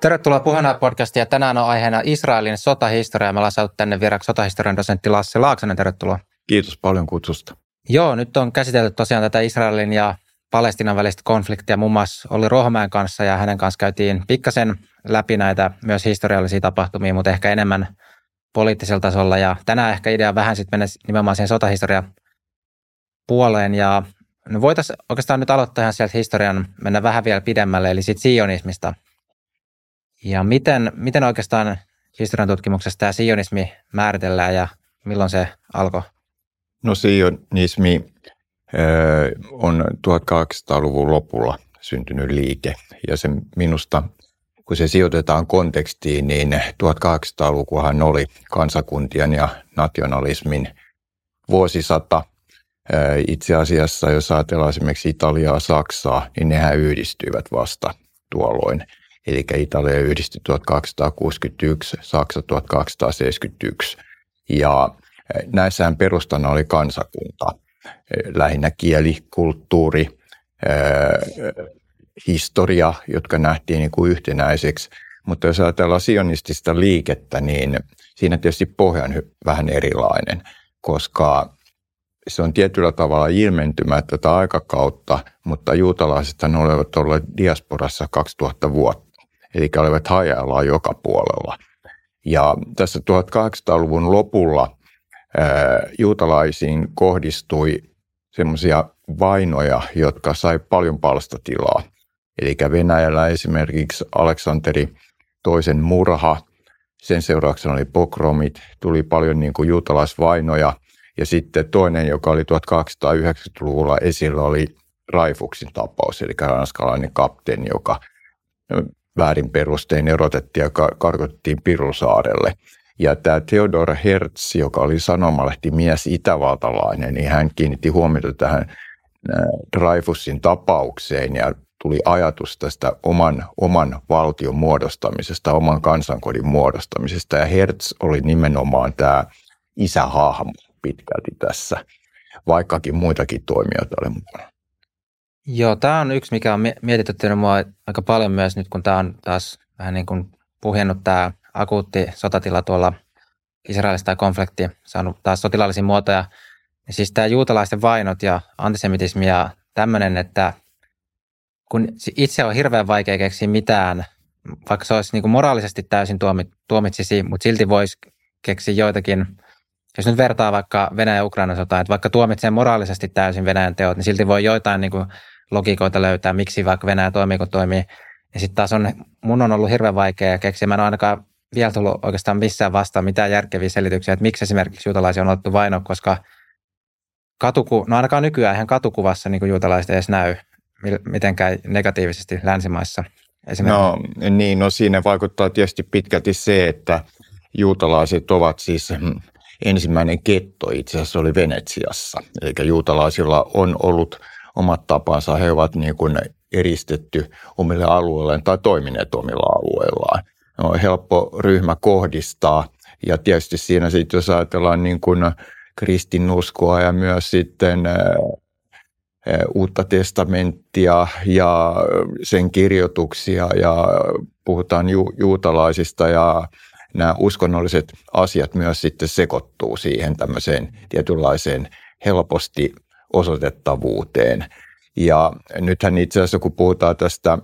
Tervetuloa Puheena podcastiin ja tänään on aiheena Israelin sotahistoria. Me ollaan saatu tänne vieraksi sotahistorian dosentti Lasse Laaksonen. Tervetuloa. Kiitos paljon kutsusta. Joo, nyt on käsitelty tosiaan tätä Israelin ja Palestinan välistä konfliktia muun muassa oli Ruohomäen kanssa ja hänen kanssa käytiin pikkasen läpi näitä myös historiallisia tapahtumia, mutta ehkä enemmän poliittisella tasolla. Ja tänään ehkä idea vähän sitten mennä nimenomaan siihen sotahistorian puoleen ja no voitaisiin oikeastaan nyt aloittaa ihan sieltä historian, mennä vähän vielä pidemmälle, eli sitten sionismista – ja miten, miten oikeastaan historian tutkimuksessa tämä sionismi määritellään ja milloin se alkoi? No sionismi on 1800-luvun lopulla syntynyt liike ja se minusta, kun se sijoitetaan kontekstiin, niin 1800-lukuhan oli kansakuntien ja nationalismin vuosisata. Itse asiassa, jos ajatellaan esimerkiksi Italiaa, Saksaa, niin nehän yhdistyivät vasta tuolloin – eli Italia yhdistyi 1261, Saksa 1271. Ja eh, näissähän perustana oli kansakunta, eh, lähinnä kieli, kulttuuri, eh, historia, jotka nähtiin niin kuin yhtenäiseksi. Mutta jos ajatellaan sionistista liikettä, niin siinä tietysti pohja on vähän erilainen, koska se on tietyllä tavalla ilmentymä tätä aikakautta, mutta juutalaisethan olivat olleet diasporassa 2000 vuotta eli olivat hajallaan joka puolella. Ja tässä 1800-luvun lopulla juutalaisiin kohdistui semmoisia vainoja, jotka sai paljon palstatilaa. Eli Venäjällä esimerkiksi Aleksanteri toisen murha, sen seurauksena oli pokromit, tuli paljon niin kuin juutalaisvainoja. Ja sitten toinen, joka oli 1290-luvulla esillä, oli Raifuksin tapaus, eli ranskalainen kapteeni, joka väärin perustein erotettiin ja karkotettiin Pirusaarelle. Ja tämä Theodor Hertz, joka oli sanomalehti mies itävaltalainen, niin hän kiinnitti huomiota tähän Dreyfusin tapaukseen ja tuli ajatus tästä oman, oman valtion muodostamisesta, oman kansankodin muodostamisesta. Ja Hertz oli nimenomaan tämä isähahmo pitkälti tässä, vaikkakin muitakin toimijoita oli mukana. Joo, tämä on yksi, mikä on mietityttänyt mua aika paljon myös nyt, kun tämä on taas vähän niin kuin puhjennut tämä akuutti sotatila tuolla Israelissa tai konflikti, saanut taas sotilaallisia muotoja. Ja siis tämä juutalaisten vainot ja antisemitismi ja tämmöinen, että kun itse on hirveän vaikea keksiä mitään, vaikka se olisi niin kuin moraalisesti täysin tuomit, tuomitsisi, mutta silti voisi keksiä joitakin, jos nyt vertaa vaikka Venäjän ja Ukrainan sotaan, että vaikka tuomitsee moraalisesti täysin Venäjän teot, niin silti voi joitain niin kuin logiikoita löytää, miksi vaikka Venäjä toimii kun toimii. Ja sitten taas on, mun on ollut hirveän vaikea keksiä. Mä en ole ainakaan vielä tullut oikeastaan missään vastaan mitään järkeviä selityksiä, että miksi esimerkiksi juutalaisia on otettu vaino, koska katuku, no ainakaan nykyään ihan katukuvassa niin juutalaiset edes näy mitenkään negatiivisesti länsimaissa. No niin, no siinä vaikuttaa tietysti pitkälti se, että juutalaiset ovat siis mm, ensimmäinen ketto itse asiassa oli Venetsiassa. Eli juutalaisilla on ollut omat tapansa. He ovat niin kuin eristetty omille alueilleen tai toimineet omilla alueillaan. On helppo ryhmä kohdistaa ja tietysti siinä sitten, jos ajatellaan niin kuin kristinuskoa ja myös sitten uutta testamenttia ja sen kirjoituksia ja puhutaan ju- juutalaisista ja nämä uskonnolliset asiat myös sitten sekoittuu siihen tämmöiseen tietynlaiseen helposti osoitettavuuteen. Ja nythän itse asiassa, kun puhutaan tästä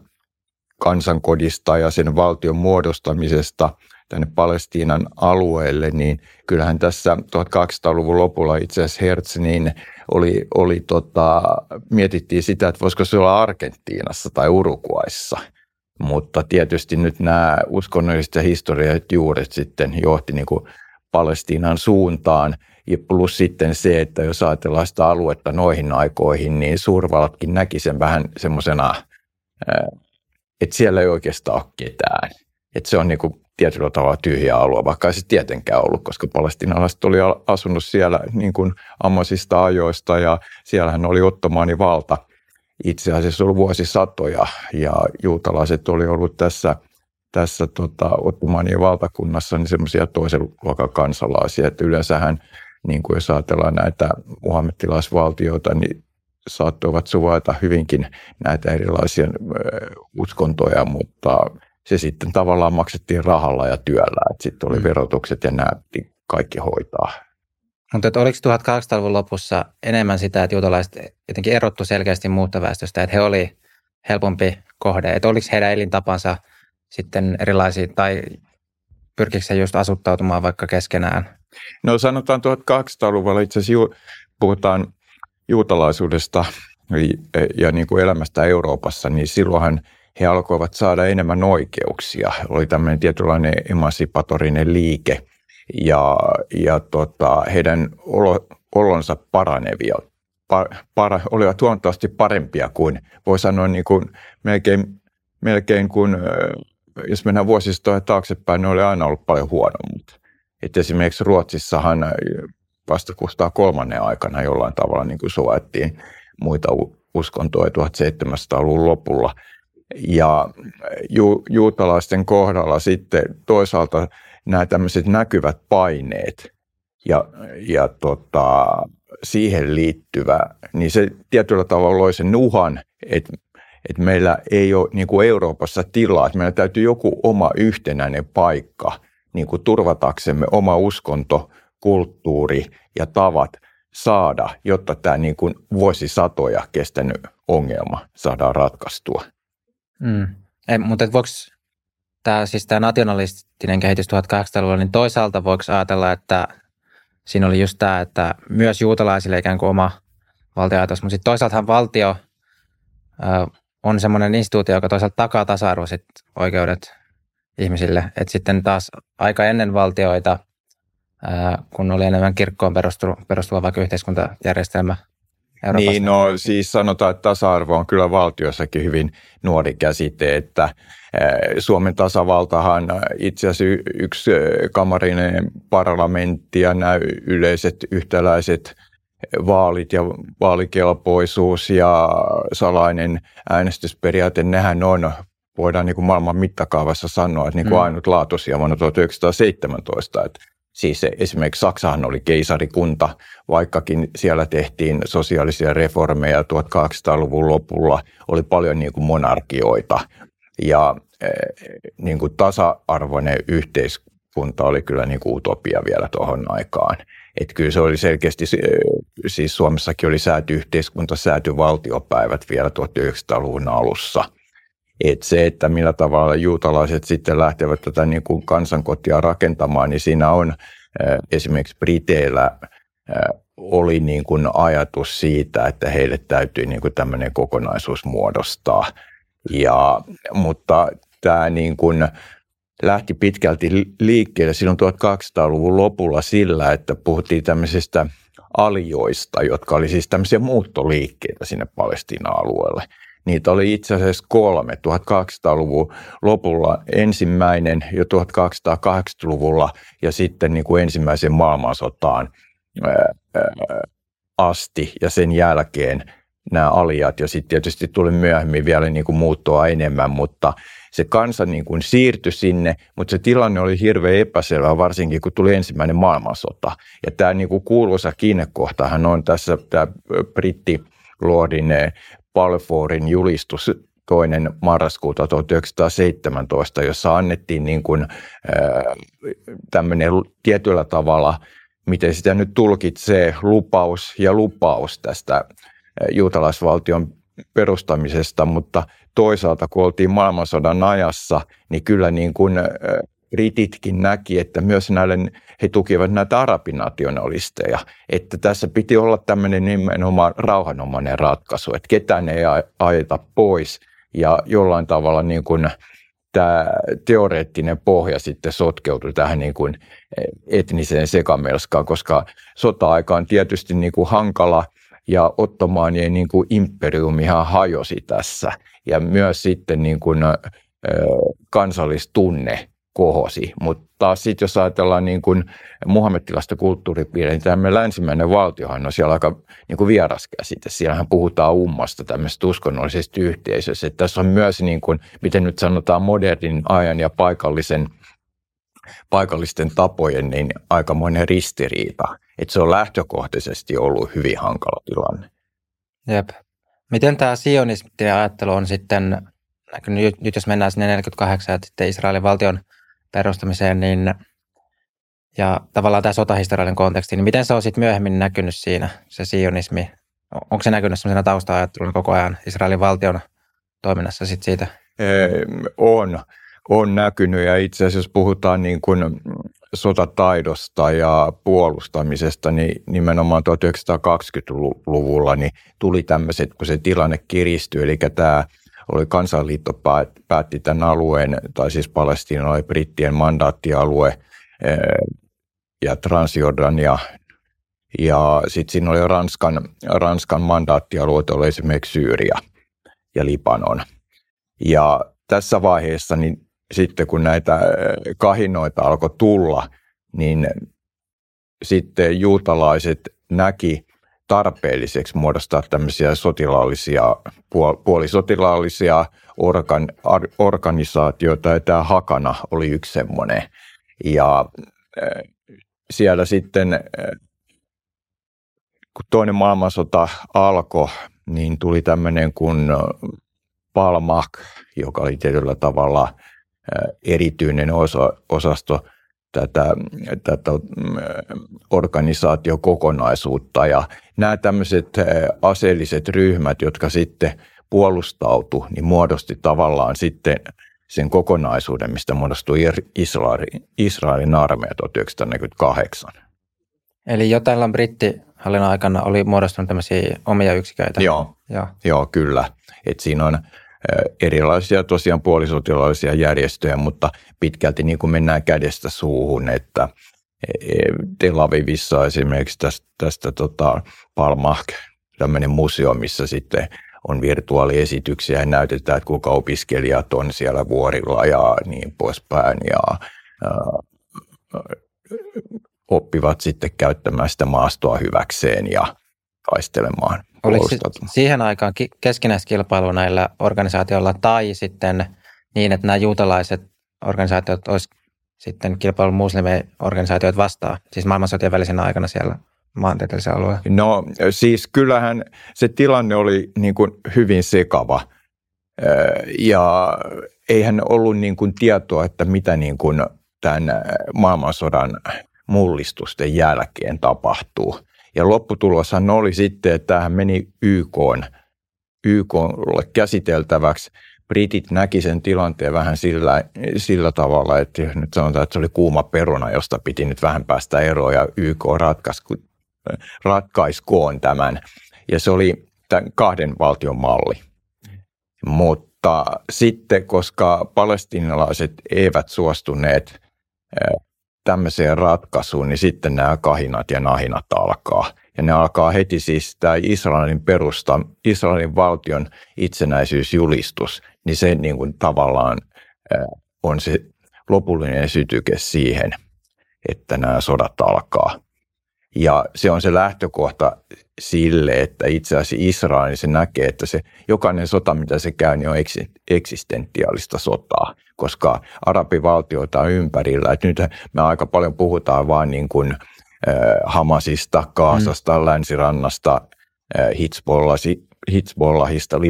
kansankodista ja sen valtion muodostamisesta tänne Palestiinan alueelle, niin kyllähän tässä 1200-luvun lopulla itse asiassa Hertz niin oli, oli tota, mietittiin sitä, että voisiko se olla Argentiinassa tai Uruguayssa. Mutta tietysti nyt nämä uskonnolliset ja historialliset juuret sitten johti niin kuin Palestiinan suuntaan – ja plus sitten se, että jos ajatellaan sitä aluetta noihin aikoihin, niin suurvallatkin näki sen vähän semmoisena, että siellä ei oikeastaan ole ketään. Että se on niin kuin tietyllä tavalla tyhjä alue, vaikka ei se tietenkään ollut, koska palestinalaiset oli asunut siellä niin kuin ammoisista ajoista ja siellähän oli ottomaani valta itse asiassa ollut vuosisatoja ja juutalaiset oli ollut tässä, tässä tota, ottomaanien valtakunnassa niin semmoisia toisen luokan kansalaisia, että yleensähän niin kuin jos ajatellaan näitä muhammettilaisvaltioita, niin saattoivat suvaita hyvinkin näitä erilaisia uskontoja, mutta se sitten tavallaan maksettiin rahalla ja työllä. Sitten oli Mm. verotukset ja nämä kaikki hoitaa. Mutta oliko 1800-luvun lopussa enemmän sitä, että juutalaiset jotenkin erottu selkeästi muusta väestöstä, että he oli helpompi kohde, että oliko heidän elintapansa sitten erilaisia, tai pyrkikö he just asuttautumaan vaikka keskenään? No sanotaan 1200-luvulla itse asiassa ju, puhutaan juutalaisuudesta ja, ja niin kuin elämästä Euroopassa, niin silloinhan he alkoivat saada enemmän oikeuksia. Oli tämmöinen tietynlainen emansipatorinen liike ja, ja tota, heidän olo, olonsa paranevia, par, para, olivat huomattavasti parempia kuin, voi sanoa niin kuin melkein, melkein kuin, jos mennään vuosistoja taaksepäin, ne oli aina ollut paljon huonommat. Et esimerkiksi Ruotsissahan vasta Kustaa kolmannen aikana jollain tavalla niin kuin suojattiin muita uskontoja 1700-luvun lopulla. Ja ju, juutalaisten kohdalla sitten toisaalta nämä tämmöiset näkyvät paineet ja, ja tota, siihen liittyvä, niin se tietyllä tavalla loi sen uhan, että, että meillä ei ole niin kuin Euroopassa tilaa, että meillä täytyy joku oma yhtenäinen paikka niin kuin turvataksemme oma uskonto, kulttuuri ja tavat saada, jotta tämä niin kuin vuosisatoja kestänyt ongelma saadaan ratkaistua. Mm. Ei, mutta voiko tämä, siis tämä nationalistinen kehitys 1800-luvulla, niin toisaalta voiko ajatella, että siinä oli just tämä, että myös juutalaisille ikään kuin oma valtioajatus, mutta sitten toisaaltahan valtio ö, on semmoinen instituutio, joka toisaalta takaa tasa-arvoiset oikeudet ihmisille. Että sitten taas aika ennen valtioita, kun oli enemmän kirkkoon perustuva, perustuva vaikka yhteiskuntajärjestelmä, Euroopassa. Niin, no siis sanotaan, että tasa-arvo on kyllä valtiossakin hyvin nuori käsite, että Suomen tasavaltahan itse asiassa yksi kamarinen parlamentti ja nämä yleiset yhtäläiset vaalit ja vaalikelpoisuus ja salainen äänestysperiaate, nehän on, voidaan niin kuin maailman mittakaavassa sanoa, että niin kuin mm. ainutlaatuisia vuonna 1917. Että Siis esimerkiksi Saksahan oli keisarikunta, vaikkakin siellä tehtiin sosiaalisia reformeja 1800-luvun lopulla, oli paljon niin kuin monarkioita ja niin kuin tasa-arvoinen yhteiskunta oli kyllä niin kuin utopia vielä tuohon aikaan. Että kyllä se oli selkeästi, siis Suomessakin oli säätyyhteiskunta, säätyvaltiopäivät vielä 1900-luvun alussa. Et se, että millä tavalla juutalaiset sitten lähtevät tätä niin kuin kansankotia rakentamaan, niin siinä on esimerkiksi Briteillä oli niin kuin ajatus siitä, että heille täytyy niin kuin tämmöinen kokonaisuus muodostaa. Ja, mutta tämä niin kuin lähti pitkälti liikkeelle silloin 1200-luvun lopulla sillä, että puhuttiin tämmöisistä alioista, jotka oli siis tämmöisiä muuttoliikkeitä sinne Palestiina-alueelle. Niitä oli itse asiassa kolme. 1200-luvun lopulla ensimmäinen jo 1280-luvulla ja sitten niin kuin ensimmäisen maailmansotaan asti ja sen jälkeen nämä alijat ja sitten tietysti tuli myöhemmin vielä niin kuin muuttua enemmän, mutta se kansa niin kuin siirtyi sinne, mutta se tilanne oli hirveän epäselvä, varsinkin kun tuli ensimmäinen maailmansota. Ja tämä niin kuin kuuluisa kiinnekohtahan on tässä tämä britti Lordin Balfourin julistus toinen marraskuuta 1917, jossa annettiin niin kuin, tämmöinen tietyllä tavalla, miten sitä nyt tulkitsee, lupaus ja lupaus tästä juutalaisvaltion perustamisesta, mutta toisaalta kun oltiin maailmansodan ajassa, niin kyllä niin kuin brititkin näki, että myös näille, he tukivat näitä arabinationalisteja, että tässä piti olla tämmöinen nimenomaan rauhanomainen ratkaisu, että ketään ei ajeta pois. Ja jollain tavalla niin kuin tämä teoreettinen pohja sitten sotkeutui tähän niin kuin etniseen sekamelskaan, koska sota-aika on tietysti niin kuin hankala ja ottomaanien niin kuin imperiumihan hajosi tässä. Ja myös sitten niin kuin, kansallistunne kohosi. Mutta sitten jos ajatellaan niin kuin muhammettilaista kulttuuripiiriä, niin tämä länsimäinen valtiohan on siellä aika niin kuin vieras käsite. Siellähän puhutaan ummasta tämmöisestä uskonnollisesta yhteisöstä. Että tässä on myös, niin kuin, miten nyt sanotaan, modernin ajan ja paikallisen paikallisten tapojen niin aikamoinen ristiriita. Että se on lähtökohtaisesti ollut hyvin hankala tilanne. Jep. Miten tämä sionismin ajattelu on sitten. Nyt jos mennään sinne 48 ja sitten Israelin valtion perustamiseen, niin ja tavallaan tämä sotahistoriallinen konteksti, niin miten se on sitten myöhemmin näkynyt siinä, se sionismi? Onko se näkynyt sellaisena tausta-ajatteluna koko ajan Israelin valtion toiminnassa sitten siitä? on, on näkynyt ja itse asiassa jos puhutaan niin kuin sotataidosta ja puolustamisesta, niin nimenomaan 1920-luvulla niin tuli tämmöiset, kun se tilanne kiristyi, eli tämä oli kansanliitto päätti tämän alueen, tai siis Palestiina oli brittien mandaattialue ja Transjordania, ja sitten siinä oli Ranskan, Ranskan mandaattialueet, oli esimerkiksi Syyria ja Libanon. Ja tässä vaiheessa niin sitten kun näitä kahinoita alkoi tulla, niin sitten juutalaiset näki tarpeelliseksi muodostaa tämmöisiä sotilaallisia, puolisotilaallisia organ, organisaatioita, ja tämä Hakana oli yksi semmoinen. Ja siellä sitten, kun toinen maailmansota alkoi, niin tuli tämmöinen kuin Palmak, joka oli tietyllä tavalla erityinen osa, osasto tätä, tätä organisaatiokokonaisuutta. Ja nämä tämmöiset aseelliset ryhmät, jotka sitten puolustautu, niin muodosti tavallaan sitten sen kokonaisuuden, mistä muodostui Israelin, Israelin armeija 1948. Eli jo tällä brittihallinnon aikana oli muodostunut tämmöisiä omia yksiköitä? Joo, Joo. Joo kyllä. Et siinä on erilaisia tosiaan puolisotilaallisia järjestöjä, mutta pitkälti niin kuin mennään kädestä suuhun, että e, Tel Avivissa esimerkiksi tästä, tästä tota Palmah, tämmöinen museo, missä sitten on virtuaaliesityksiä ja näytetään, että kuinka opiskelijat on siellä vuorilla ja niin poispäin. Ja, äh, oppivat sitten käyttämään sitä maastoa hyväkseen ja taistelemaan. Oliko siihen aikaan keskinäiskilpailu näillä organisaatioilla tai sitten niin, että nämä juutalaiset organisaatiot olisi sitten kilpailu muslimiorganisaatioita vastaan, siis maailmansotien välisenä aikana siellä maantieteellisellä alueella? No siis kyllähän se tilanne oli niin kuin hyvin sekava ja eihän ollut niin kuin tietoa, että mitä niin kuin tämän maailmansodan mullistusten jälkeen tapahtuu. Ja lopputuloshan oli sitten, että tämähän meni YK, YKlle käsiteltäväksi. Britit näki sen tilanteen vähän sillä, sillä tavalla, että nyt sanotaan, että se oli kuuma peruna, josta piti nyt vähän päästä eroon ja YK ratkaisi, ratkaiskoon tämän. Ja se oli tämän kahden valtion malli. Mutta sitten, koska palestinalaiset eivät suostuneet tämmöiseen ratkaisuun, niin sitten nämä kahinat ja nahinat alkaa. Ja ne alkaa heti siis tämä Israelin perusta, Israelin valtion itsenäisyysjulistus, niin se niin kuin tavallaan on se lopullinen sytyke siihen, että nämä sodat alkaa. Ja se on se lähtökohta sille, että itse asiassa Israel se näkee, että se jokainen sota, mitä se käy, niin on eksistentiaalista sotaa, koska arabivaltioita on ympärillä. Että nyt me aika paljon puhutaan vain niin kuin Hamasista, Kaasasta, mm. Länsirannasta, Hitsbollahista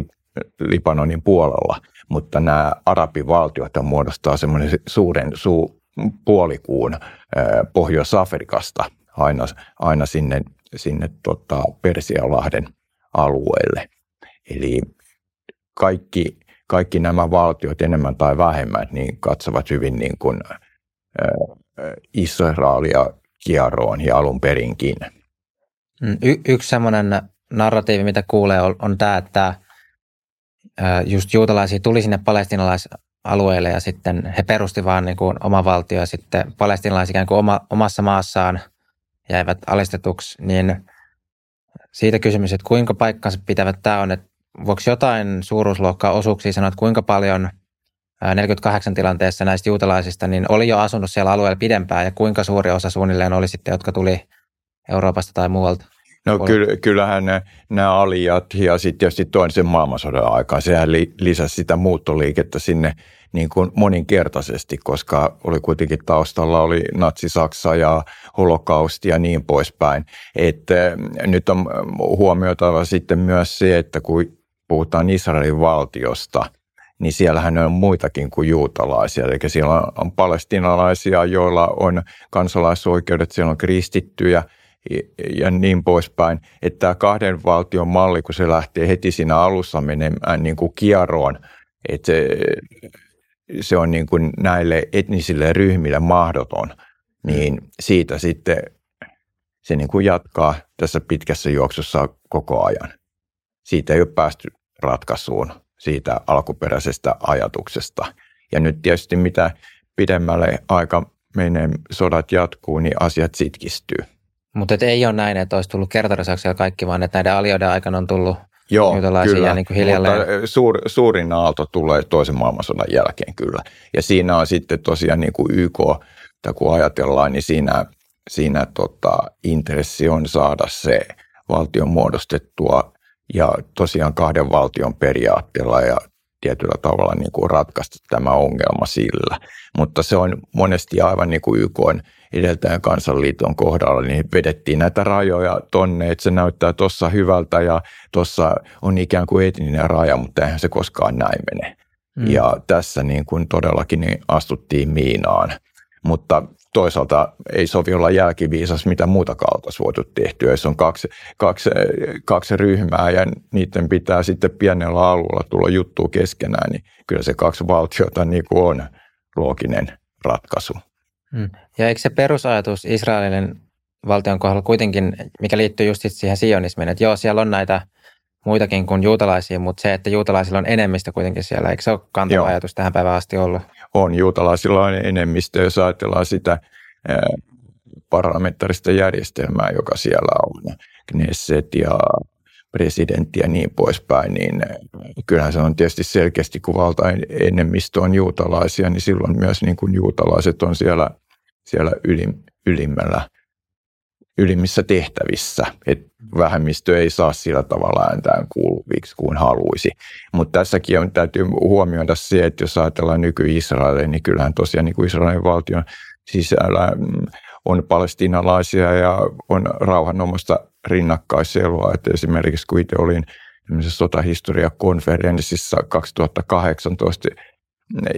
Libanonin puolella, mutta nämä arabivaltiot muodostaa semmoinen suuren suu, puolikuun Pohjois-Afrikasta – aina, aina sinne, sinne tota Persialahden alueelle. Eli kaikki, kaikki nämä valtiot enemmän tai vähemmän niin katsovat hyvin niin kuin, äh, Israelia kieroon ja alun perinkin. Mm, y- yksi semmoinen narratiivi, mitä kuulee, on, on tämä, että just juutalaisia tuli sinne palestinalaisalueelle ja sitten he perusti vaan niin kuin oma valtio ja sitten palestinalaiset ikään kuin oma, omassa maassaan – jäivät alistetuksi, niin siitä kysymys, että kuinka paikkansa pitävät tämä on, että voiko jotain suuruusluokkaa osuuksia sanoa, että kuinka paljon 48 tilanteessa näistä juutalaisista niin oli jo asunut siellä alueella pidempään ja kuinka suuri osa suunnilleen oli sitten, jotka tuli Euroopasta tai muualta? No ky- kyllähän ne, nämä alijat ja sitten tietysti toisen maailmansodan aikaan, sehän li- lisäsi sitä muuttoliikettä sinne niin kuin moninkertaisesti, koska oli kuitenkin taustalla oli Natsi-Saksa ja holokausti ja niin poispäin. Että eh, nyt on huomioitava sitten myös se, että kun puhutaan Israelin valtiosta, niin siellähän on muitakin kuin juutalaisia. Eli siellä on palestinalaisia, joilla on kansalaisoikeudet, siellä on kristittyjä ja niin poispäin. Että tämä kahden valtion malli, kun se lähtee heti siinä alussa menemään niin kuin kieroon, että se, on niin kuin näille etnisille ryhmille mahdoton, niin siitä sitten se niin kuin jatkaa tässä pitkässä juoksussa koko ajan. Siitä ei ole päästy ratkaisuun siitä alkuperäisestä ajatuksesta. Ja nyt tietysti mitä pidemmälle aika menee, sodat jatkuu, niin asiat sitkistyy. Mutta ei ole näin, että olisi tullut kertarysäyksiä kaikki, vaan että näiden alioiden aikana on tullut Joo, kyllä, niin kuin hiljalleen. mutta suur, suurin aalto tulee toisen maailmansodan jälkeen kyllä. Ja siinä on sitten tosiaan niin kuin YK, kun ajatellaan, niin siinä, siinä tota, intressi on saada se valtion muodostettua ja tosiaan kahden valtion periaatteella ja tietyllä tavalla niin kuin ratkaista tämä ongelma sillä. Mutta se on monesti aivan niin kuin YK on edeltäjän kansanliiton kohdalla, niin vedettiin näitä rajoja tonne, että se näyttää tuossa hyvältä ja tuossa on ikään kuin etninen raja, mutta eihän se koskaan näin mene. Mm. Ja tässä niin kuin todellakin niin astuttiin miinaan. Mutta toisaalta ei sovi olla jälkiviisas, mitä muuta oltaisiin voitu tehtyä. Jos on kaksi, kaksi, kaksi ryhmää ja niiden pitää sitten pienellä alueella tulla juttua keskenään, niin kyllä se kaksi valtiota niin kuin on looginen ratkaisu. Hmm. Ja eikö se perusajatus Israelin valtion kohdalla kuitenkin, mikä liittyy just siihen sionismiin, että joo, siellä on näitä muitakin kuin juutalaisia, mutta se, että juutalaisilla on enemmistö kuitenkin siellä, eikö se ole kantava joo. ajatus tähän päivään asti ollut? On, juutalaisilla on enemmistö, jos ajatellaan sitä parlamentaarista järjestelmää, joka siellä on, Knesset ja presidentti ja niin poispäin, niin kyllähän se on tietysti selkeästi, kun enemmistö on juutalaisia, niin silloin myös niin kuin juutalaiset on siellä, siellä ylim, ylimmällä, ylimmissä tehtävissä. Et vähemmistö ei saa sillä tavalla ääntään kuuluviksi kuin haluaisi. Mutta tässäkin on, täytyy huomioida se, että jos ajatellaan nyky-Israelia, niin kyllähän tosiaan niin kuin Israelin valtion sisällä mm, on palestiinalaisia ja on rauhanomaista rinnakkaiselua. Että esimerkiksi kun itse olin sotahistoria-konferenssissa 2018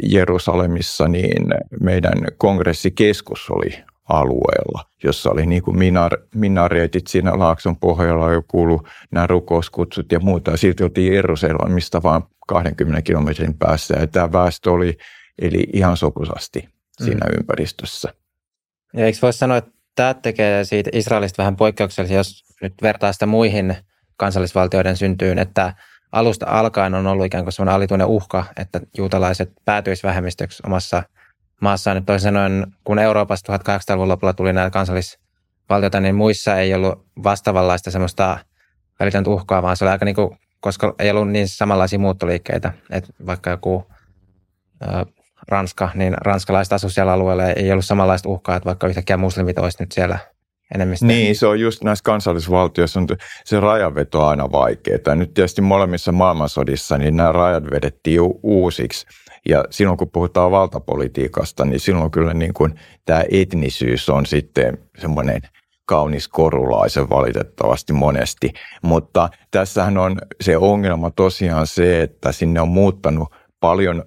Jerusalemissa, niin meidän kongressikeskus oli alueella, jossa oli niin kuin minar, minareetit siinä Laakson pohjalla jo kuulu nämä rukouskutsut ja muuta. Ja silti oltiin Jerusalemista vain 20 kilometrin päässä ja tämä väestö oli eli ihan sokusasti siinä mm. ympäristössä. Ja eikö voisi sanoa, että tämä tekee siitä Israelista vähän poikkeuksellisia, jos nyt vertaa sitä muihin kansallisvaltioiden syntyyn, että alusta alkaen on ollut ikään kuin sellainen alituinen uhka, että juutalaiset päätyisivät vähemmistöksi omassa maassaan. Nyt toisin sanoen, kun Euroopassa 1800-luvun lopulla tuli näitä kansallisvaltioita, niin muissa ei ollut vastaavanlaista semmoista välitöntä uhkaa, vaan se oli aika niin kuin, koska ei ollut niin samanlaisia muuttoliikkeitä, että vaikka joku Ranska, niin ranskalaiset asuivat siellä alueella ei ollut samanlaista uhkaa, että vaikka yhtäkkiä muslimit olisivat nyt siellä enemmistö. Niin, se on just näissä kansallisvaltioissa on se rajanveto aina vaikeaa. Nyt tietysti molemmissa maailmansodissa niin nämä rajat vedettiin uusiksi. Ja silloin kun puhutaan valtapolitiikasta, niin silloin kyllä niin kuin tämä etnisyys on sitten semmoinen kaunis korulaisen valitettavasti monesti. Mutta tässähän on se ongelma tosiaan se, että sinne on muuttanut paljon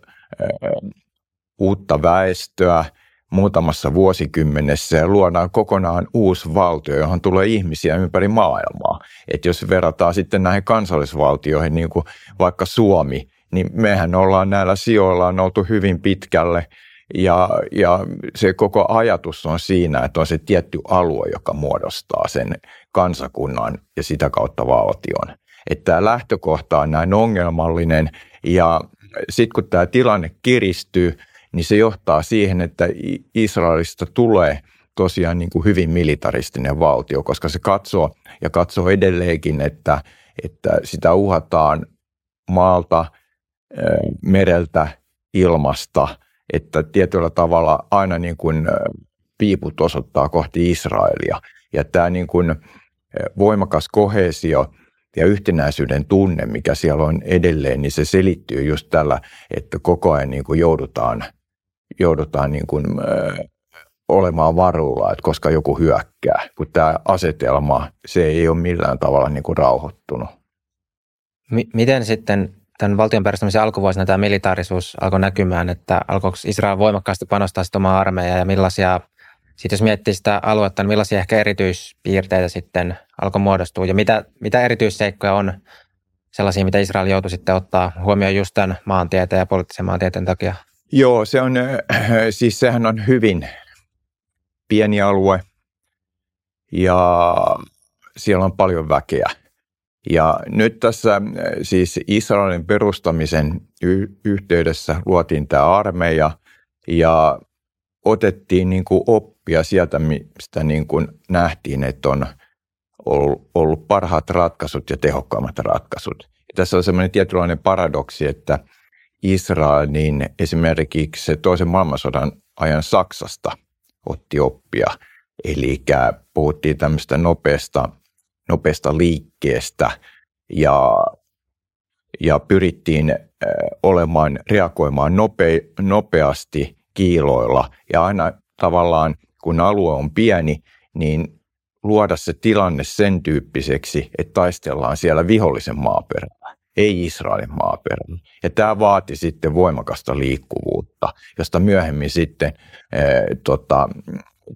uutta väestöä muutamassa vuosikymmenessä ja luodaan kokonaan uusi valtio, johon tulee ihmisiä ympäri maailmaa. Et jos verrataan sitten näihin kansallisvaltioihin, niin kuin vaikka Suomi, niin mehän ollaan näillä sijoilla on oltu hyvin pitkälle ja, ja se koko ajatus on siinä, että on se tietty alue, joka muodostaa sen kansakunnan ja sitä kautta valtion. Että tämä lähtökohta on näin ongelmallinen ja sitten kun tämä tilanne kiristyy, niin se johtaa siihen, että Israelista tulee tosiaan niin kuin hyvin militaristinen valtio, koska se katsoo ja katsoo edelleenkin, että, että sitä uhataan maalta, mereltä, ilmasta, että tietyllä tavalla aina niin kuin piiput osoittaa kohti Israelia. Ja tämä niin kuin voimakas kohesio ja yhtenäisyyden tunne, mikä siellä on edelleen, niin se selittyy just tällä, että koko ajan niin kuin joudutaan – joudutaan niin kuin, olemaan varulla, että koska joku hyökkää, kun tämä asetelma, se ei ole millään tavalla niin kuin rauhoittunut. M- miten sitten tämän valtion perustamisen alkuvuosina tämä militaarisuus alkoi näkymään, että alkoiko Israel voimakkaasti panostaa sitten omaa armeijaa ja millaisia, sitten jos miettii sitä aluetta, niin millaisia ehkä erityispiirteitä sitten alkoi muodostua ja mitä, mitä erityisseikkoja on sellaisia, mitä Israel joutui sitten ottaa huomioon just tämän maantieteen ja poliittisen maantieteen takia? Joo, se on, siis sehän on hyvin pieni alue ja siellä on paljon väkeä. Ja nyt tässä siis Israelin perustamisen y- yhteydessä luotiin tämä armeija ja otettiin niin kuin oppia sieltä, mistä niin kuin nähtiin, että on ollut parhaat ratkaisut ja tehokkaammat ratkaisut. Ja tässä on semmoinen tietynlainen paradoksi, että Israel niin esimerkiksi se toisen maailmansodan ajan Saksasta otti oppia. Eli puhuttiin tämmöistä nopeasta, nopeasta liikkeestä ja, ja pyrittiin olemaan, reagoimaan nope, nopeasti kiiloilla. Ja aina tavallaan, kun alue on pieni, niin luoda se tilanne sen tyyppiseksi, että taistellaan siellä vihollisen maaperällä, ei Israelin maaperällä. Ja tämä vaati sitten voimakasta liikkuvuutta, josta myöhemmin sitten e, tota,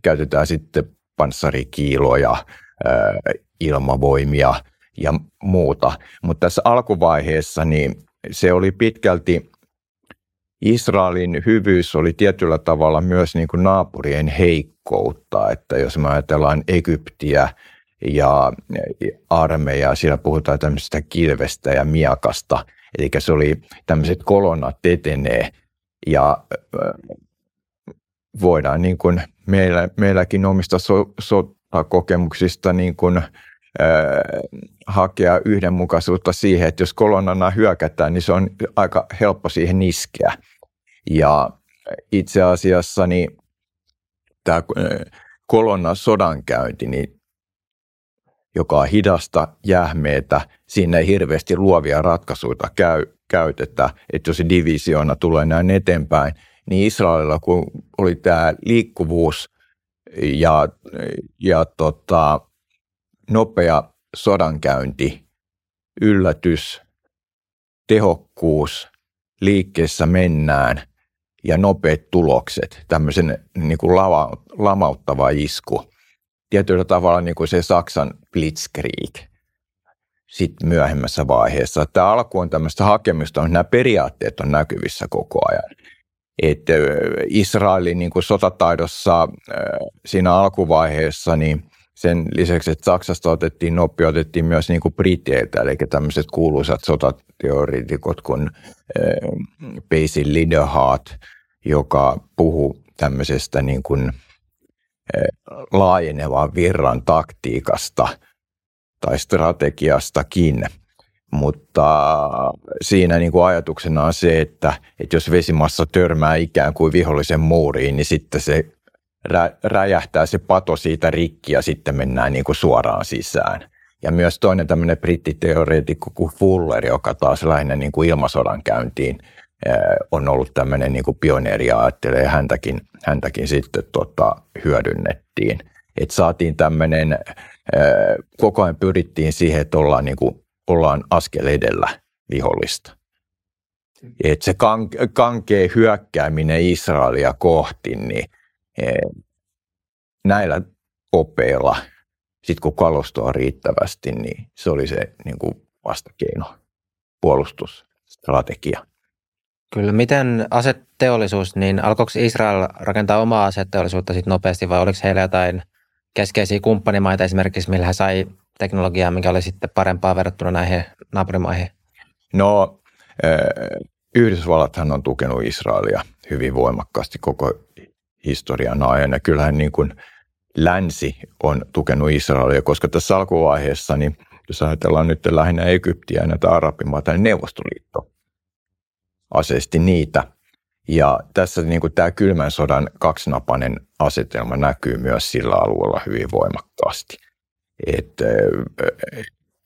käytetään sitten panssarikiiloja, e, ilmavoimia ja muuta. Mutta tässä alkuvaiheessa niin se oli pitkälti Israelin hyvyys oli tietyllä tavalla myös niin kuin naapurien heikkoutta, että jos me ajatellaan Egyptiä ja armeijaa, siellä puhutaan tämmöisestä kilvestä ja miakasta, eli se oli tämmöiset kolonnat etenee ja voidaan niin kuin meillä, meilläkin omista so, sotakokemuksista niin kuin, hakea yhdenmukaisuutta siihen, että jos kolonnana hyökätään, niin se on aika helppo siihen iskeä. Ja itse asiassa niin tämä kolonna sodankäynti, niin joka on hidasta, jähmeitä, siinä ei hirveästi luovia ratkaisuja käy, käytetä, että jos se divisioona tulee näin eteenpäin, niin Israelilla kun oli tämä liikkuvuus ja, ja tota, nopea sodankäynti, yllätys, tehokkuus, liikkeessä mennään, ja nopeat tulokset, tämmöisen niin kuin lava, lamauttava isku. Tietyllä tavalla niin kuin se Saksan blitzkrieg sitten myöhemmässä vaiheessa. Tämä alku on tämmöistä hakemista, mutta nämä periaatteet on näkyvissä koko ajan. Että Israelin niin kuin sotataidossa siinä alkuvaiheessa, niin sen lisäksi, että Saksasta otettiin nopea, otettiin myös niin kuin Briteiltä, eli tämmöiset kuuluisat sotateoreetikot kuin äh, Basil Liderhart, joka puhuu tämmöisestä niin kuin, äh, laajenevan virran taktiikasta tai strategiastakin. Mutta siinä niin kuin ajatuksena on se, että, että jos vesimassa törmää ikään kuin vihollisen muuriin, niin sitten se rä, räjähtää se pato siitä rikki ja sitten mennään niin kuin suoraan sisään. Ja myös toinen tämmöinen brittiteoreetikko kuin Fuller, joka taas lähinnä niin kuin ilmasodan käyntiin on ollut tämmöinen niin pioneeri ja ajattelee, häntäkin, häntäkin sitten tota, hyödynnettiin. Että saatiin tämmöinen, koko ajan pyrittiin siihen, että ollaan, niin kuin, ollaan askel edellä vihollista. Että se kankee hyökkääminen Israelia kohti, niin näillä opeilla, sitten kun kalustoa riittävästi, niin se oli se niin kuin vastakeino, puolustusstrategia. Kyllä, miten aseteollisuus, niin alkoiko Israel rakentaa omaa aseteollisuutta sitten nopeasti vai oliko heillä jotain keskeisiä kumppanimaita esimerkiksi, millä he sai teknologiaa, mikä oli sitten parempaa verrattuna näihin naapurimaihin? No, Yhdysvallathan on tukenut Israelia hyvin voimakkaasti koko historian ajan. Ja kyllähän niin kuin länsi on tukenut Israelia, koska tässä alkuvaiheessa, niin jos ajatellaan nyt lähinnä Egyptiä ja näitä arabimaita, niin Neuvostoliitto asesti niitä. Ja tässä niin kuin tämä kylmän sodan kaksinapainen asetelma näkyy myös sillä alueella hyvin voimakkaasti. Että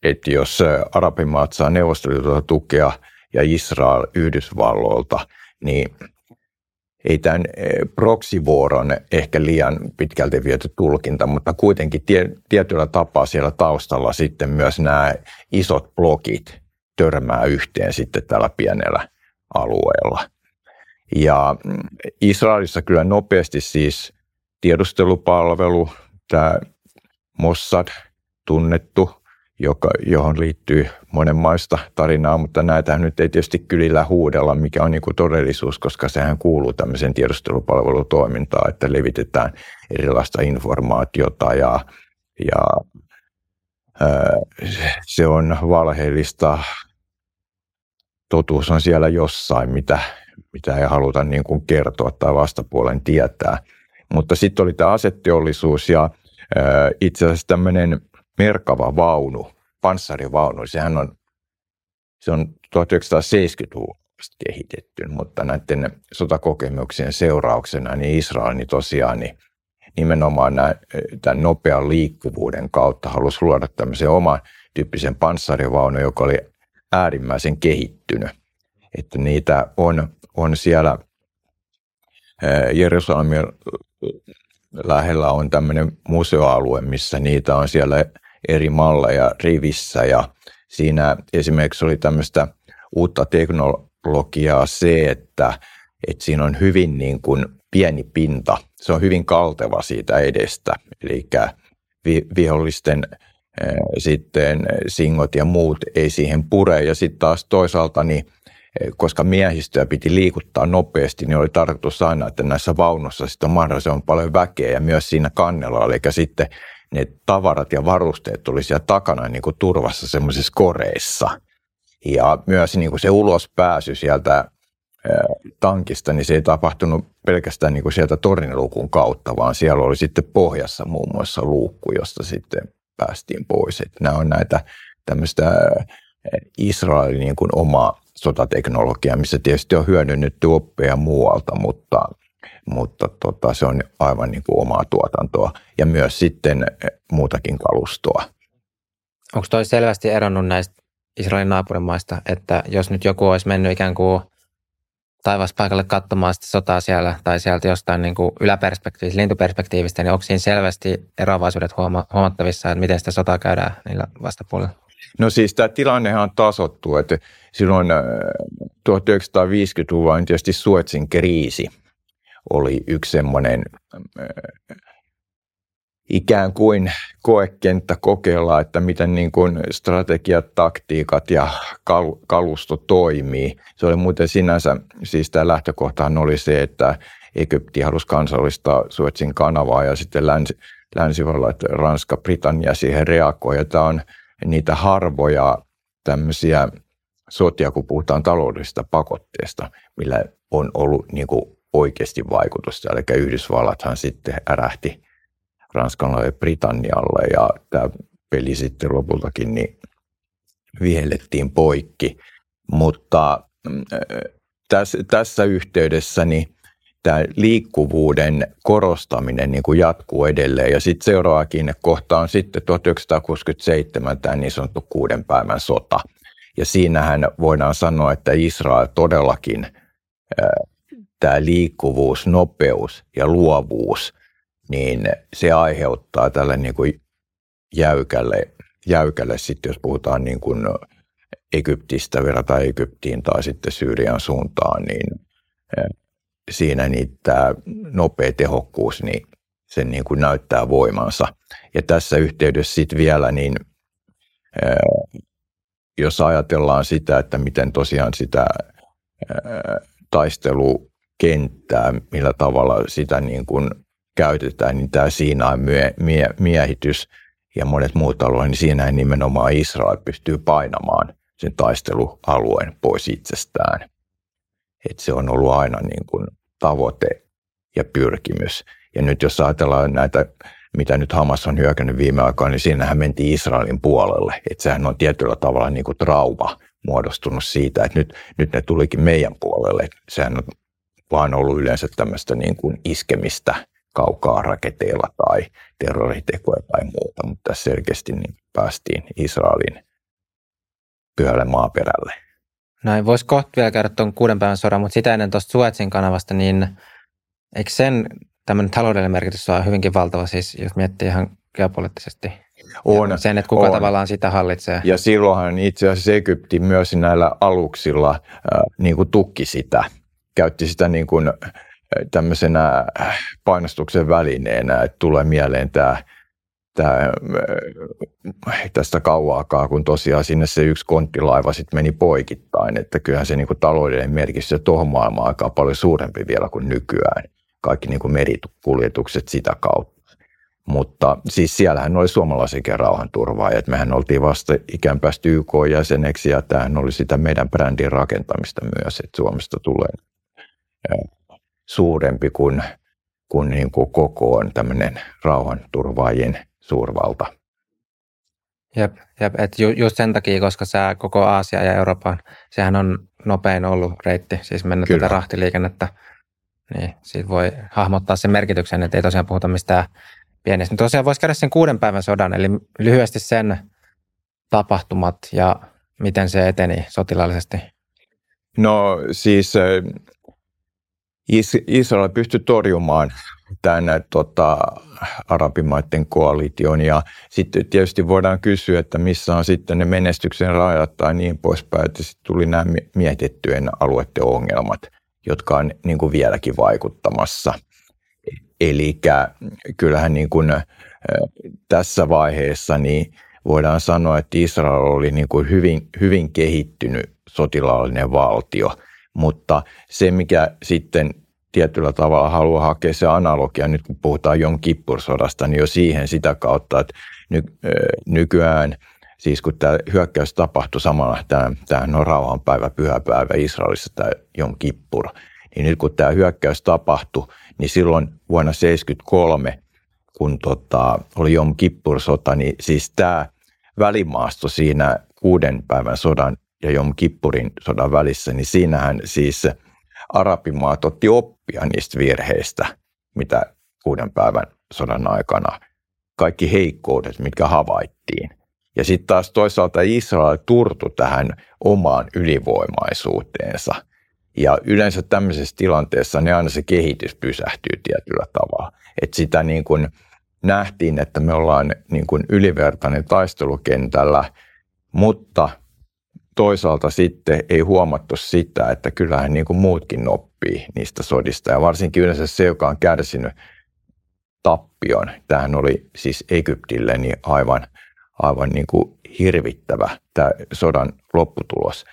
et jos arabimaat saa Neuvostoliitolta tukea ja Israel Yhdysvalloilta, niin ei tämän eh, proksivuoron ehkä liian pitkälti viety tulkinta, mutta kuitenkin tie, tietyllä tapaa siellä taustalla sitten myös nämä isot blogit, törmää yhteen sitten tällä pienellä alueella. Ja mm, Israelissa kyllä nopeasti siis tiedustelupalvelu, tämä Mossad, tunnettu, joka, johon liittyy monenmaista tarinaa, mutta näitä nyt ei tietysti kylillä huudella, mikä on niin todellisuus, koska sehän kuuluu tämmöiseen tiedustelupalvelutoimintaan, että levitetään erilaista informaatiota ja, ja ää, se on valheellista. Totuus on siellä jossain, mitä, mitä ei haluta niin kuin kertoa tai vastapuolen tietää. Mutta sitten oli tämä asetteollisuus ja ää, itse asiassa tämmöinen merkava vaunu, panssarivaunu, sehän on, se on 1970-luvulla kehitetty, mutta näiden sotakokemuksien seurauksena niin Israel niin tosiaan niin nimenomaan nämä, tämän nopean liikkuvuuden kautta halusi luoda tämmöisen oman tyyppisen panssarivaunu, joka oli äärimmäisen kehittynyt. Että niitä on, on siellä Jerusalemin lähellä on tämmöinen museoalue, missä niitä on siellä eri malleja rivissä ja siinä esimerkiksi oli tämmöistä uutta teknologiaa se, että, että siinä on hyvin niin kuin pieni pinta. Se on hyvin kalteva siitä edestä, eli vihollisten sitten singot ja muut ei siihen pure. Ja sitten taas toisaalta, niin, koska miehistöä piti liikuttaa nopeasti, niin oli tarkoitus aina, että näissä vaunussa sitten on mahdollisimman paljon väkeä ja myös siinä kannella. Eli sitten ne tavarat ja varusteet tuli siellä takana niin kuin turvassa semmoisissa koreissa. Ja myös niin kuin se ulospääsy sieltä tankista, niin se ei tapahtunut pelkästään niin kuin sieltä torinluukun kautta, vaan siellä oli sitten pohjassa muun muassa luukku, josta sitten päästiin pois. Että nämä on näitä tämmöistä Israelin niin kuin omaa sotateknologiaa, missä tietysti on hyödynnetty oppeja muualta, mutta mutta tota, se on aivan niin kuin omaa tuotantoa ja myös sitten eh, muutakin kalustoa. Onko toi selvästi eronnut näistä Israelin naapurimaista, että jos nyt joku olisi mennyt ikään kuin taivaspaikalle katsomaan sitä sotaa siellä tai sieltä jostain niin kuin yläperspektiivistä, lintuperspektiivistä, niin onko siinä selvästi eroavaisuudet huoma- huomattavissa, että miten sitä sotaa käydään niillä vastapuolilla? No siis tämä tilannehan tasottuu, että silloin 1950-luvulla äh, on tietysti Suetsin kriisi – oli yksi semmoinen äh, ikään kuin koekenttä kokeilla, että miten niin kuin strategiat, taktiikat ja kalusto toimii. Se oli muuten sinänsä, siis tämä lähtökohtahan oli se, että Egypti halusi kansallistaa Suetsin kanavaa ja sitten länsi, länsivallat, Ranska, Britannia siihen reagoi. Ja tämä on niitä harvoja tämmöisiä sotia, kun puhutaan taloudellisista pakotteista, millä on ollut niin kuin oikeasti vaikutusta. Eli Yhdysvallathan sitten ärähti Ranskalle ja Britannialle ja tämä peli sitten lopultakin niin vihellettiin poikki. Mutta mm, tässä, tässä yhteydessä niin tämä liikkuvuuden korostaminen niin kuin jatkuu edelleen. Ja sitten seuraavakin kohta on sitten 1967 tämä niin sanottu kuuden päivän sota. Ja siinähän voidaan sanoa, että Israel todellakin tämä liikkuvuus, nopeus ja luovuus, niin se aiheuttaa tälle niin kuin jäykälle, jäykälle sitten, jos puhutaan niin kuin Egyptistä, verrataan Egyptiin tai sitten Syyrian suuntaan, niin siinä niin tämä nopea tehokkuus, niin se niin kuin näyttää voimansa. Ja tässä yhteydessä sitten vielä, niin jos ajatellaan sitä, että miten tosiaan sitä taistelu kenttää, millä tavalla sitä niin kuin käytetään, niin tämä Siinain mie, mie, miehitys ja monet muut alueet, niin siinä nimenomaan Israel pystyy painamaan sen taistelualueen pois itsestään. Et se on ollut aina niin kuin tavoite ja pyrkimys. Ja nyt jos ajatellaan näitä, mitä nyt Hamas on hyökännyt viime aikoina, niin siinähän mentiin Israelin puolelle. Että sehän on tietyllä tavalla niin kuin trauma muodostunut siitä, että nyt, nyt ne tulikin meidän puolelle. Sehän on vaan ollut yleensä tämmöistä niin kuin iskemistä kaukaa raketeilla tai terroritekoja tai muuta, mutta tässä selkeästi niin päästiin Israelin pyhälle maaperälle. Näin, voisi kohta vielä käydä tuon kuuden päivän sodan, mutta sitä ennen tuosta Suetsin kanavasta, niin eikö sen tämmöinen taloudellinen merkitys ole hyvinkin valtava, siis jos miettii ihan geopoliittisesti? on. Ja sen, että kuka on. tavallaan sitä hallitsee. Ja silloinhan itse asiassa Egypti myös näillä aluksilla äh, niin kuin tukki sitä, käytti sitä niin kuin tämmöisenä painostuksen välineenä, että tulee mieleen tämä tämä, tästä kauaakaan, kun tosiaan sinne se yksi konttilaiva sitten meni poikittain, että kyllähän se niin kuin taloudellinen merkitys se tuohon maailmaan aikaan paljon suurempi vielä kuin nykyään. Kaikki niin kuin merikuljetukset sitä kautta. Mutta siis siellähän oli suomalaisikin rauhanturvaajat. Mehän oltiin vasta ikään päästy YK-jäseneksi ja tämähän oli sitä meidän brändin rakentamista myös, että Suomesta tulee suurempi kuin, kuin, niin kuin kokoon tämmöinen rauhanturvaajien suurvalta. Jep, jep. Et ju, just sen takia, koska se koko Aasia ja Euroopan, sehän on nopein ollut reitti, siis mennä Kyllä. tätä rahtiliikennettä, niin siitä voi hahmottaa sen merkityksen, että ei tosiaan puhuta mistään pienestä. Mutta tosiaan voisi käydä sen kuuden päivän sodan, eli lyhyesti sen tapahtumat ja miten se eteni sotilaallisesti. No siis Israel pystyi torjumaan tämän tota, arabimaiden koalition ja sitten tietysti voidaan kysyä, että missä on sitten ne menestyksen rajat tai niin poispäin, että sitten tuli nämä mietettyjen alueiden ongelmat, jotka on niin kuin vieläkin vaikuttamassa. Eli kyllähän niin kuin, tässä vaiheessa niin voidaan sanoa, että Israel oli niin kuin hyvin, hyvin kehittynyt sotilaallinen valtio – mutta se, mikä sitten tietyllä tavalla haluaa hakea se analogia, nyt kun puhutaan Jon Kippur-sodasta, niin jo siihen sitä kautta, että ny, nykyään, siis kun tämä hyökkäys tapahtui samalla, tämä, on rauhanpäivä, pyhäpäivä Israelissa, tämä Jon Kippur, niin nyt kun tämä hyökkäys tapahtui, niin silloin vuonna 1973, kun tota, oli Jom Kippur-sota, niin siis tämä välimaasto siinä kuuden päivän sodan ja Jom Kippurin sodan välissä, niin siinähän siis arabimaat otti oppia niistä virheistä, mitä kuuden päivän sodan aikana, kaikki heikkoudet, mitkä havaittiin. Ja sitten taas toisaalta Israel turtu tähän omaan ylivoimaisuuteensa. Ja yleensä tämmöisessä tilanteessa niin aina se kehitys pysähtyy tietyllä tavalla. Että sitä niin kuin nähtiin, että me ollaan niin kuin ylivertainen taistelukentällä, mutta toisaalta sitten ei huomattu sitä, että kyllähän niin kuin muutkin oppii niistä sodista. Ja varsinkin yleensä se, joka on kärsinyt tappion, tähän oli siis Egyptille niin aivan, aivan niin kuin hirvittävä tämä sodan lopputulos.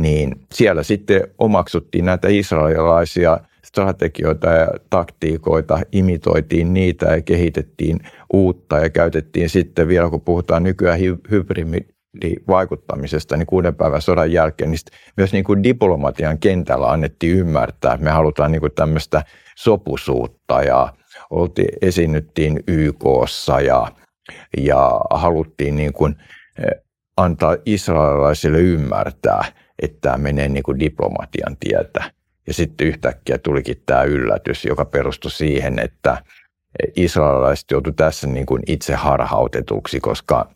Niin siellä sitten omaksuttiin näitä israelilaisia strategioita ja taktiikoita, imitoitiin niitä ja kehitettiin uutta ja käytettiin sitten vielä, kun puhutaan nykyään hybridi, vaikuttamisesta niin kuuden päivän sodan jälkeen, niin myös niin kuin diplomatian kentällä annettiin ymmärtää, että me halutaan niin kuin tämmöistä sopusuutta ja oltiin, esiinnyttiin YKssa ja, ja haluttiin niin kuin eh, antaa israelilaisille ymmärtää, että tämä menee niin kuin diplomatian tietä. Ja sitten yhtäkkiä tulikin tämä yllätys, joka perustui siihen, että israelilaiset joutuivat tässä niin kuin itse harhautetuksi, koska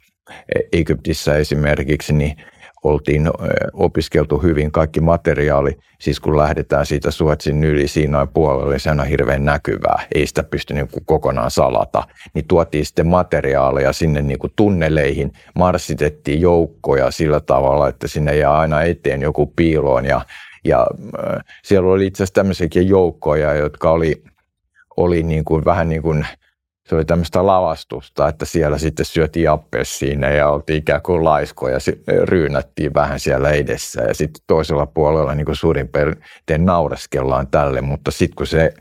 Egyptissä esimerkiksi niin oltiin opiskeltu hyvin kaikki materiaali, siis kun lähdetään siitä Suetsin yli Siinain puolelle, niin sehän on hirveän näkyvää, ei sitä pysty niin kuin kokonaan salata, niin tuotiin sitten materiaaleja sinne niin kuin tunneleihin, marssitettiin joukkoja sillä tavalla, että sinne jää aina eteen joku piiloon. Ja, ja siellä oli itse asiassa tämmöisiäkin joukkoja, jotka oli, oli niin kuin, vähän niin kuin se oli tämmöistä lavastusta, että siellä sitten syötiin appelsiineja ja oltiin ikään kuin laiskoja, ryynättiin vähän siellä edessä ja sitten toisella puolella niin kuin suurin piirtein naureskellaan tälle, mutta sitten kun se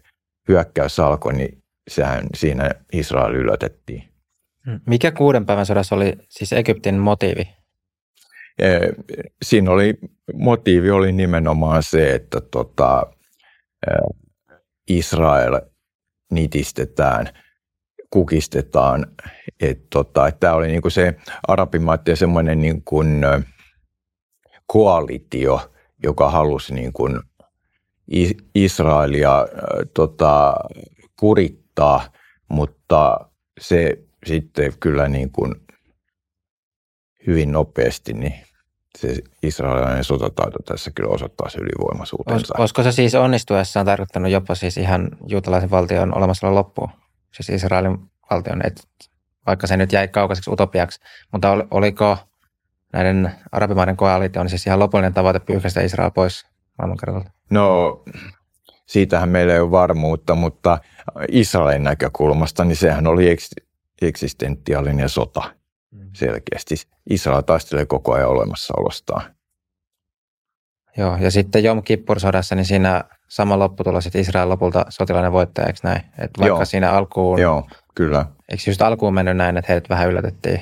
hyökkäys alkoi, niin sehän siinä Israel ylötettiin. Hmm. Mikä kuuden päivän sodassa oli siis Egyptin motiivi? Siinä oli, motiivi oli nimenomaan se, että tota, Israel nitistetään – kukistetaan. Että tota, et tämä oli niinku se arabimaat semmoinen niinku koalitio, joka halusi niinku Israelia tota, kurittaa, mutta se sitten kyllä niin hyvin nopeasti, niin se israelilainen sotataito tässä kyllä osoittaa se ylivoimaisuutensa. Olisiko se siis onnistuessaan tarkoittanut jopa siis ihan juutalaisen valtion olemassaolon loppuun? Siis Israelin valtion, että vaikka se nyt jäi kaukaiseksi utopiaksi. Mutta oliko näiden arabimaiden koalitio on siis ihan lopullinen tavoite pyyhkäistä Israel pois maailmankartalta? No, siitähän meillä ei ole varmuutta, mutta Israelin näkökulmasta, niin sehän oli eks- eksistentiaalinen sota mm. selkeästi. Israel taistelee koko ajan olemassaolostaan. Joo, ja sitten Jom Kippur-sodassa, niin siinä sama lopputulos, että Israel lopulta sotilainen voittaja, eikö näin? Että vaikka Joo. siinä alkuun... Joo, kyllä. Eikö just alkuun mennyt näin, että heidät vähän yllätettiin?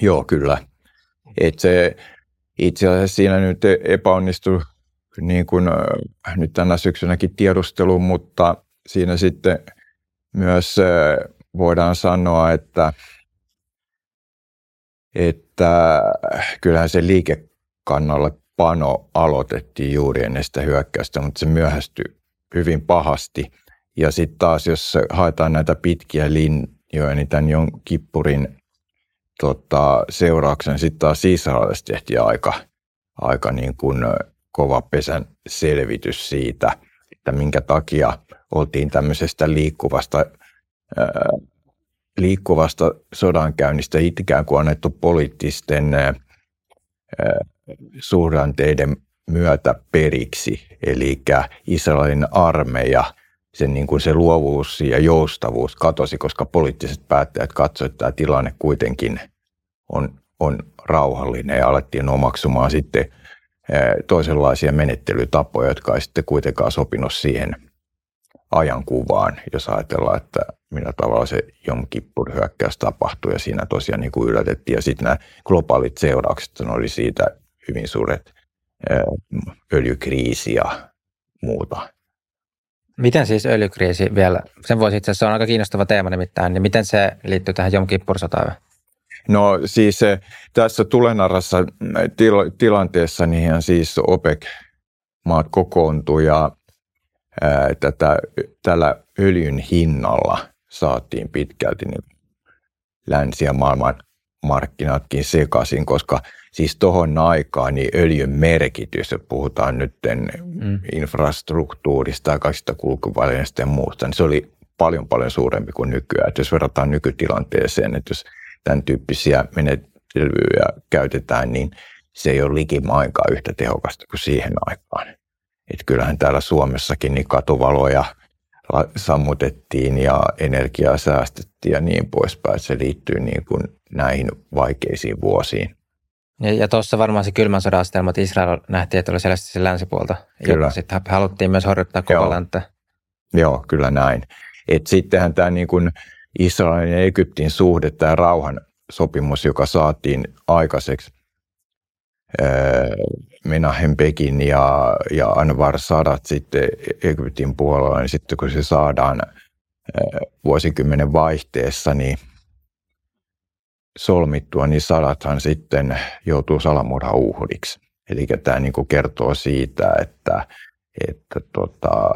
Joo, kyllä. Et se itse asiassa siinä nyt epäonnistui niin kuin äh, nyt tänä syksynäkin tiedustelu, mutta siinä sitten myös äh, voidaan sanoa, että, että kyllähän se liikekannalle pano aloitettiin juuri ennen sitä hyökkäystä, mutta se myöhästyi hyvin pahasti. Ja sitten taas, jos haetaan näitä pitkiä linjoja, niin tämän Jon Kippurin tota, seurauksen sitten taas Israelissa tehtiin aika, aika niin kuin kova pesän selvitys siitä, että minkä takia oltiin tämmöisestä liikkuvasta, ää, liikkuvasta sodankäynnistä ikään kuin annettu poliittisten ää, suhdanteiden myötä periksi. Eli Israelin armeija, sen niin kuin se luovuus ja joustavuus katosi, koska poliittiset päättäjät katsoivat, että tämä tilanne kuitenkin on, on rauhallinen ja alettiin omaksumaan sitten toisenlaisia menettelytapoja, jotka ei sitten kuitenkaan sopinut siihen ajankuvaan, jos ajatellaan, että millä tavalla se Kippur hyökkäys tapahtui ja siinä tosiaan niin kuin yllätettiin. Ja sitten nämä globaalit seuraukset oli siitä hyvin suuret öljykriisi ja muuta. Miten siis öljykriisi vielä, sen voisi itse asiassa, se on aika kiinnostava teema nimittäin, niin miten se liittyy tähän Jom Kippur-sotaan? No siis tässä tulenarassa til- tilanteessa niin siis OPEC-maat kokoontuu ja ää, tätä, tällä öljyn hinnalla saatiin pitkälti niin länsi- ja maailman markkinatkin sekaisin, koska siis tuohon aikaan niin öljyn merkitys, jos puhutaan nyt mm. infrastruktuurista ja kaikista kulkuvälineistä ja muusta, niin se oli paljon paljon suurempi kuin nykyään. Että jos verrataan nykytilanteeseen, että jos tämän tyyppisiä menettelyjä käytetään, niin se ei ole likimainkaan yhtä tehokasta kuin siihen aikaan. Että kyllähän täällä Suomessakin niin katuvaloja sammutettiin ja energiaa säästettiin ja niin poispäin. Se liittyy niin kuin näihin vaikeisiin vuosiin. Ja, ja tuossa varmaan se kylmän sodan astelma, että Israel nähtiin, että oli selvästi se länsipuolta. Kyllä. Sitten haluttiin myös horjuttaa koko Joo. länttä. Joo, kyllä näin. Et sittenhän tämä niin kuin Israelin ja Egyptin suhde, tämä rauhan sopimus, joka saatiin aikaiseksi Menahem Pekin ja, ja Anwar Sadat sitten Egyptin puolella, niin sitten kun se saadaan vuosikymmenen vaihteessa, niin solmittua, niin Sadathan sitten joutuu salamurhan uhriksi. Eli tämä niin kuin kertoo siitä, että, että tota,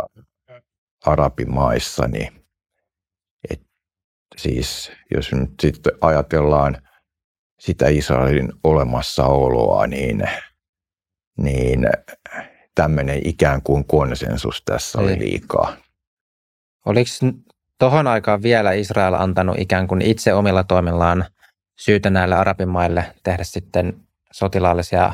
arabimaissa niin Siis jos nyt sitten ajatellaan sitä Israelin olemassaoloa, niin, niin tämmöinen ikään kuin konsensus tässä oli niin. liikaa. Oliko tuohon aikaan vielä Israel antanut ikään kuin itse omilla toimillaan syytä näille arabimaille tehdä sitten sotilaallisia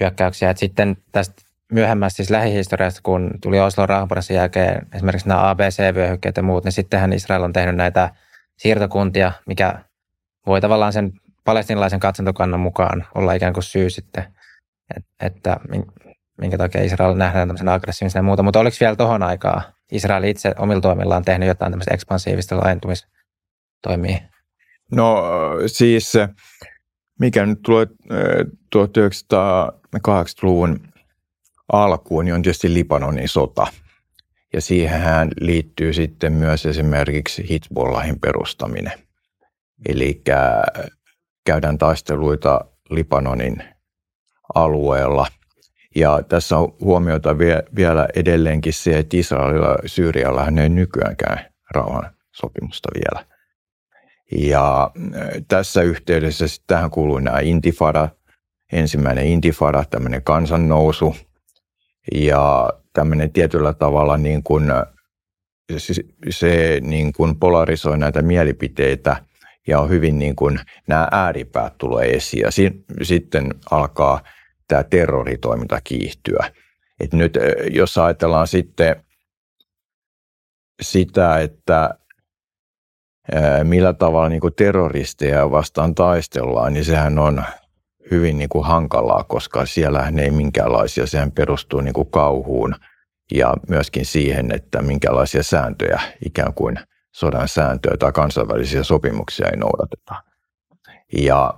hyökkäyksiä. Et sitten tästä myöhemmästä siis lähihistoriasta, kun tuli Oslo rauhanprosessin jälkeen esimerkiksi nämä ABC-vyöhykkeet ja muut, niin sittenhän Israel on tehnyt näitä siirtokuntia, mikä voi tavallaan sen palestinalaisen katsantokannan mukaan olla ikään kuin syy sitten, että minkä takia Israel nähdään tämmöisenä aggressiivisena ja muuta. Mutta oliko vielä tuohon aikaa Israel itse omilla toimillaan tehnyt jotain tämmöistä ekspansiivista laajentumistoimia? No siis mikä nyt tulee 1980-luvun alkuun, niin on tietysti Libanonin sota – ja siihen liittyy sitten myös esimerkiksi Hezbollahin perustaminen. Eli käydään taisteluita Libanonin alueella. Ja tässä on huomiota vielä edelleenkin se, että Israelilla ja Syyrialla ei nykyäänkään rauhan sopimusta vielä. Ja tässä yhteydessä tähän kuuluu nämä intifada, ensimmäinen intifada, tämmöinen kansannousu. Ja tämmöinen tietyllä tavalla niin kuin, se, se niin kuin polarisoi näitä mielipiteitä ja on hyvin niin kuin nämä ääripäät tulee esiin ja si- sitten alkaa tämä terroritoiminta kiihtyä. Et nyt jos ajatellaan sitten sitä, että millä tavalla niin kuin terroristeja vastaan taistellaan, niin sehän on hyvin niin kuin hankalaa, koska siellä ei minkäänlaisia, sehän perustuu niin kuin kauhuun ja myöskin siihen, että minkälaisia sääntöjä, ikään kuin sodan sääntöjä tai kansainvälisiä sopimuksia ei noudateta. Ja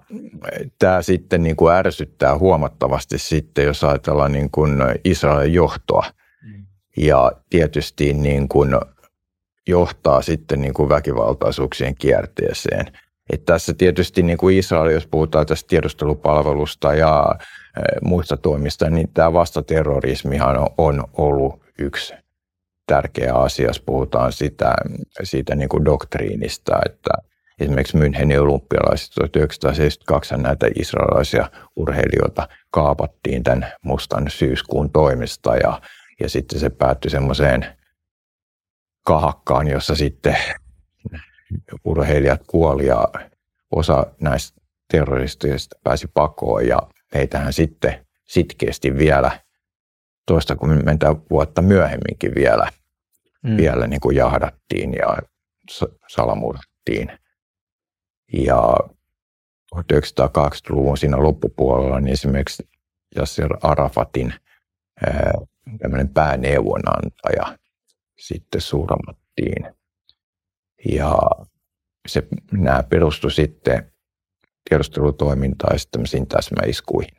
tämä sitten niin kuin ärsyttää huomattavasti sitten, jos ajatellaan niin kuin Israelin johtoa. Mm. Ja tietysti niin kuin johtaa sitten niin kuin väkivaltaisuuksien kierteeseen. Että tässä tietysti niin kuin Israel, jos puhutaan tästä tiedustelupalvelusta ja muista toimista, niin tämä vastaterrorismihan on, on ollut yksi tärkeä asia, jos puhutaan sitä, siitä niin kuin doktriinista, että esimerkiksi Münchenin olympialaiset 1972 näitä israelilaisia urheilijoita kaapattiin tämän mustan syyskuun toimesta ja, ja sitten se päättyi semmoiseen kahakkaan, jossa sitten urheilijat kuoli ja osa näistä terroristeista pääsi pakoon ja heitähän sitten sitkeästi vielä toista kymmentä vuotta myöhemminkin vielä, mm. vielä niin kuin jahdattiin ja salamurhattiin. Ja 1980-luvun siinä loppupuolella niin esimerkiksi Yasser Arafatin tämmöinen pääneuvonantaja sitten surmattiin. Ja se, nämä perustu sitten tiedustelutoimintaan ja sitten täsmäiskuihin.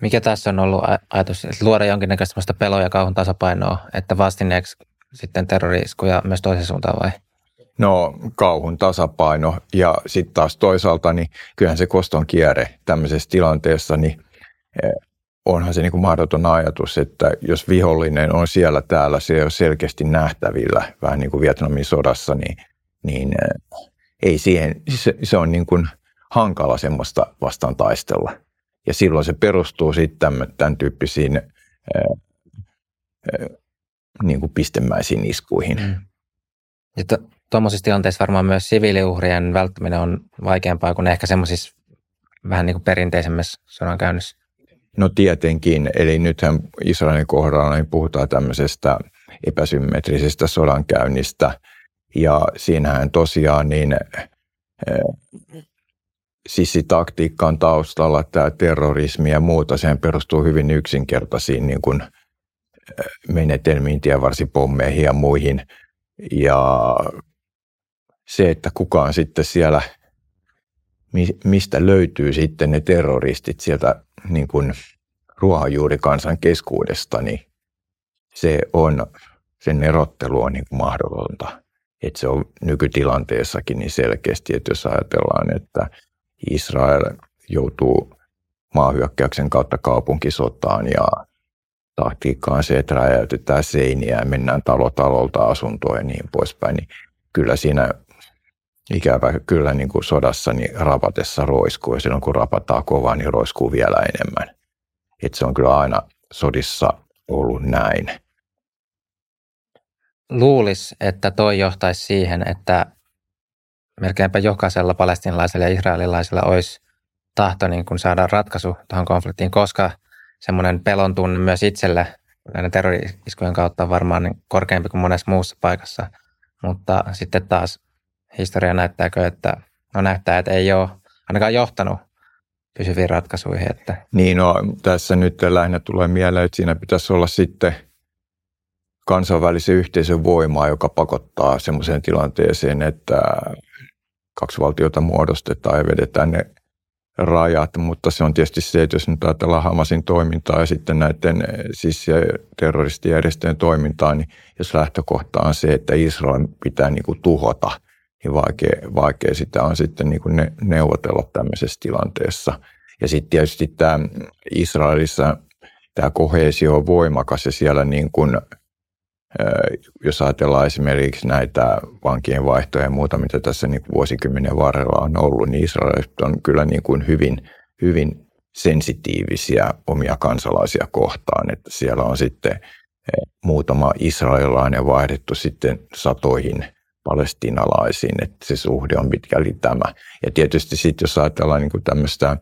Mikä tässä on ollut ajatus, että luoda jonkinnäköistä pelon ja kauhun tasapainoa, että vastineeksi sitten terroriskuja myös toiseen suuntaan vai? No kauhun tasapaino ja sitten taas toisaalta, niin kyllähän se koston kierre tämmöisessä tilanteessa, niin eh, onhan se niin kuin mahdoton ajatus, että jos vihollinen on siellä täällä, se on selkeästi nähtävillä, vähän niin kuin Vietnamin sodassa, niin, niin eh, ei siihen, se, se on niin kuin hankala semmoista vastaan taistella. Ja silloin se perustuu sitten tämän, tyyppisiin ää, ää, niin kuin pistemäisiin iskuihin. Mm. Ja tuommoisissa tilanteissa varmaan myös siviiliuhrien välttäminen on vaikeampaa kuin ehkä semmoisissa vähän niin kuin perinteisemmässä sodankäynnissä. No tietenkin, eli nythän Israelin kohdalla niin puhutaan tämmöisestä epäsymmetrisestä sodankäynnistä, ja siinähän tosiaan niin sissitaktiikka on taustalla, tämä terrorismi ja muuta, sehän perustuu hyvin yksinkertaisiin niin kuin menetelmiin, tienvarsipommeihin ja muihin. Ja se, että kukaan sitten siellä, mistä löytyy sitten ne terroristit sieltä niin kuin ruohonjuurikansan keskuudesta, niin se on, sen erottelu on niin kuin mahdotonta. Että se on nykytilanteessakin niin selkeästi, että jos ajatellaan, että Israel joutuu maahyökkäyksen kautta kaupunkisotaan ja taktiikka on se, että räjäytetään seiniä ja mennään talo talolta asuntoon ja niin poispäin, niin kyllä siinä ikävä kyllä niin kuin sodassa niin rapatessa roiskuu ja silloin kun rapataan kovaa, niin roiskuu vielä enemmän. Et se on kyllä aina sodissa ollut näin. Luulis, että toi johtaisi siihen, että melkeinpä jokaisella palestinalaisella ja israelilaisella olisi tahto niin kuin saada ratkaisu tuohon konfliktiin, koska semmoinen pelon tunne myös itselle näiden terroriskujen kautta on varmaan niin korkeampi kuin monessa muussa paikassa. Mutta sitten taas historia näyttääkö, että no näyttää, että ei ole ainakaan johtanut pysyviin ratkaisuihin. Että. Niin, no tässä nyt lähinnä tulee mieleen, että siinä pitäisi olla sitten kansainvälisen yhteisön voimaa, joka pakottaa semmoiseen tilanteeseen, että kaksi valtiota muodostetaan ja vedetään ne rajat, mutta se on tietysti se, että jos nyt ajatellaan Hamasin toimintaa ja sitten näiden siis terroristijärjestöjen toimintaa, niin jos lähtökohta on se, että Israel pitää niin kuin tuhota, niin vaikea, vaikea sitä on sitten niin kuin ne, neuvotella tämmöisessä tilanteessa. Ja sitten tietysti tämä Israelissa tämä kohesio on voimakas ja siellä niin kuin jos ajatellaan esimerkiksi näitä vankien vaihtoja ja muuta, mitä tässä niin kuin vuosikymmenen varrella on ollut, niin israelit on kyllä niin kuin hyvin, hyvin sensitiivisiä omia kansalaisia kohtaan, että siellä on sitten muutama israelilainen vaihdettu sitten satoihin palestinalaisiin, että se suhde on pitkälti tämä. Ja tietysti sitten jos ajatellaan niin tämmöistä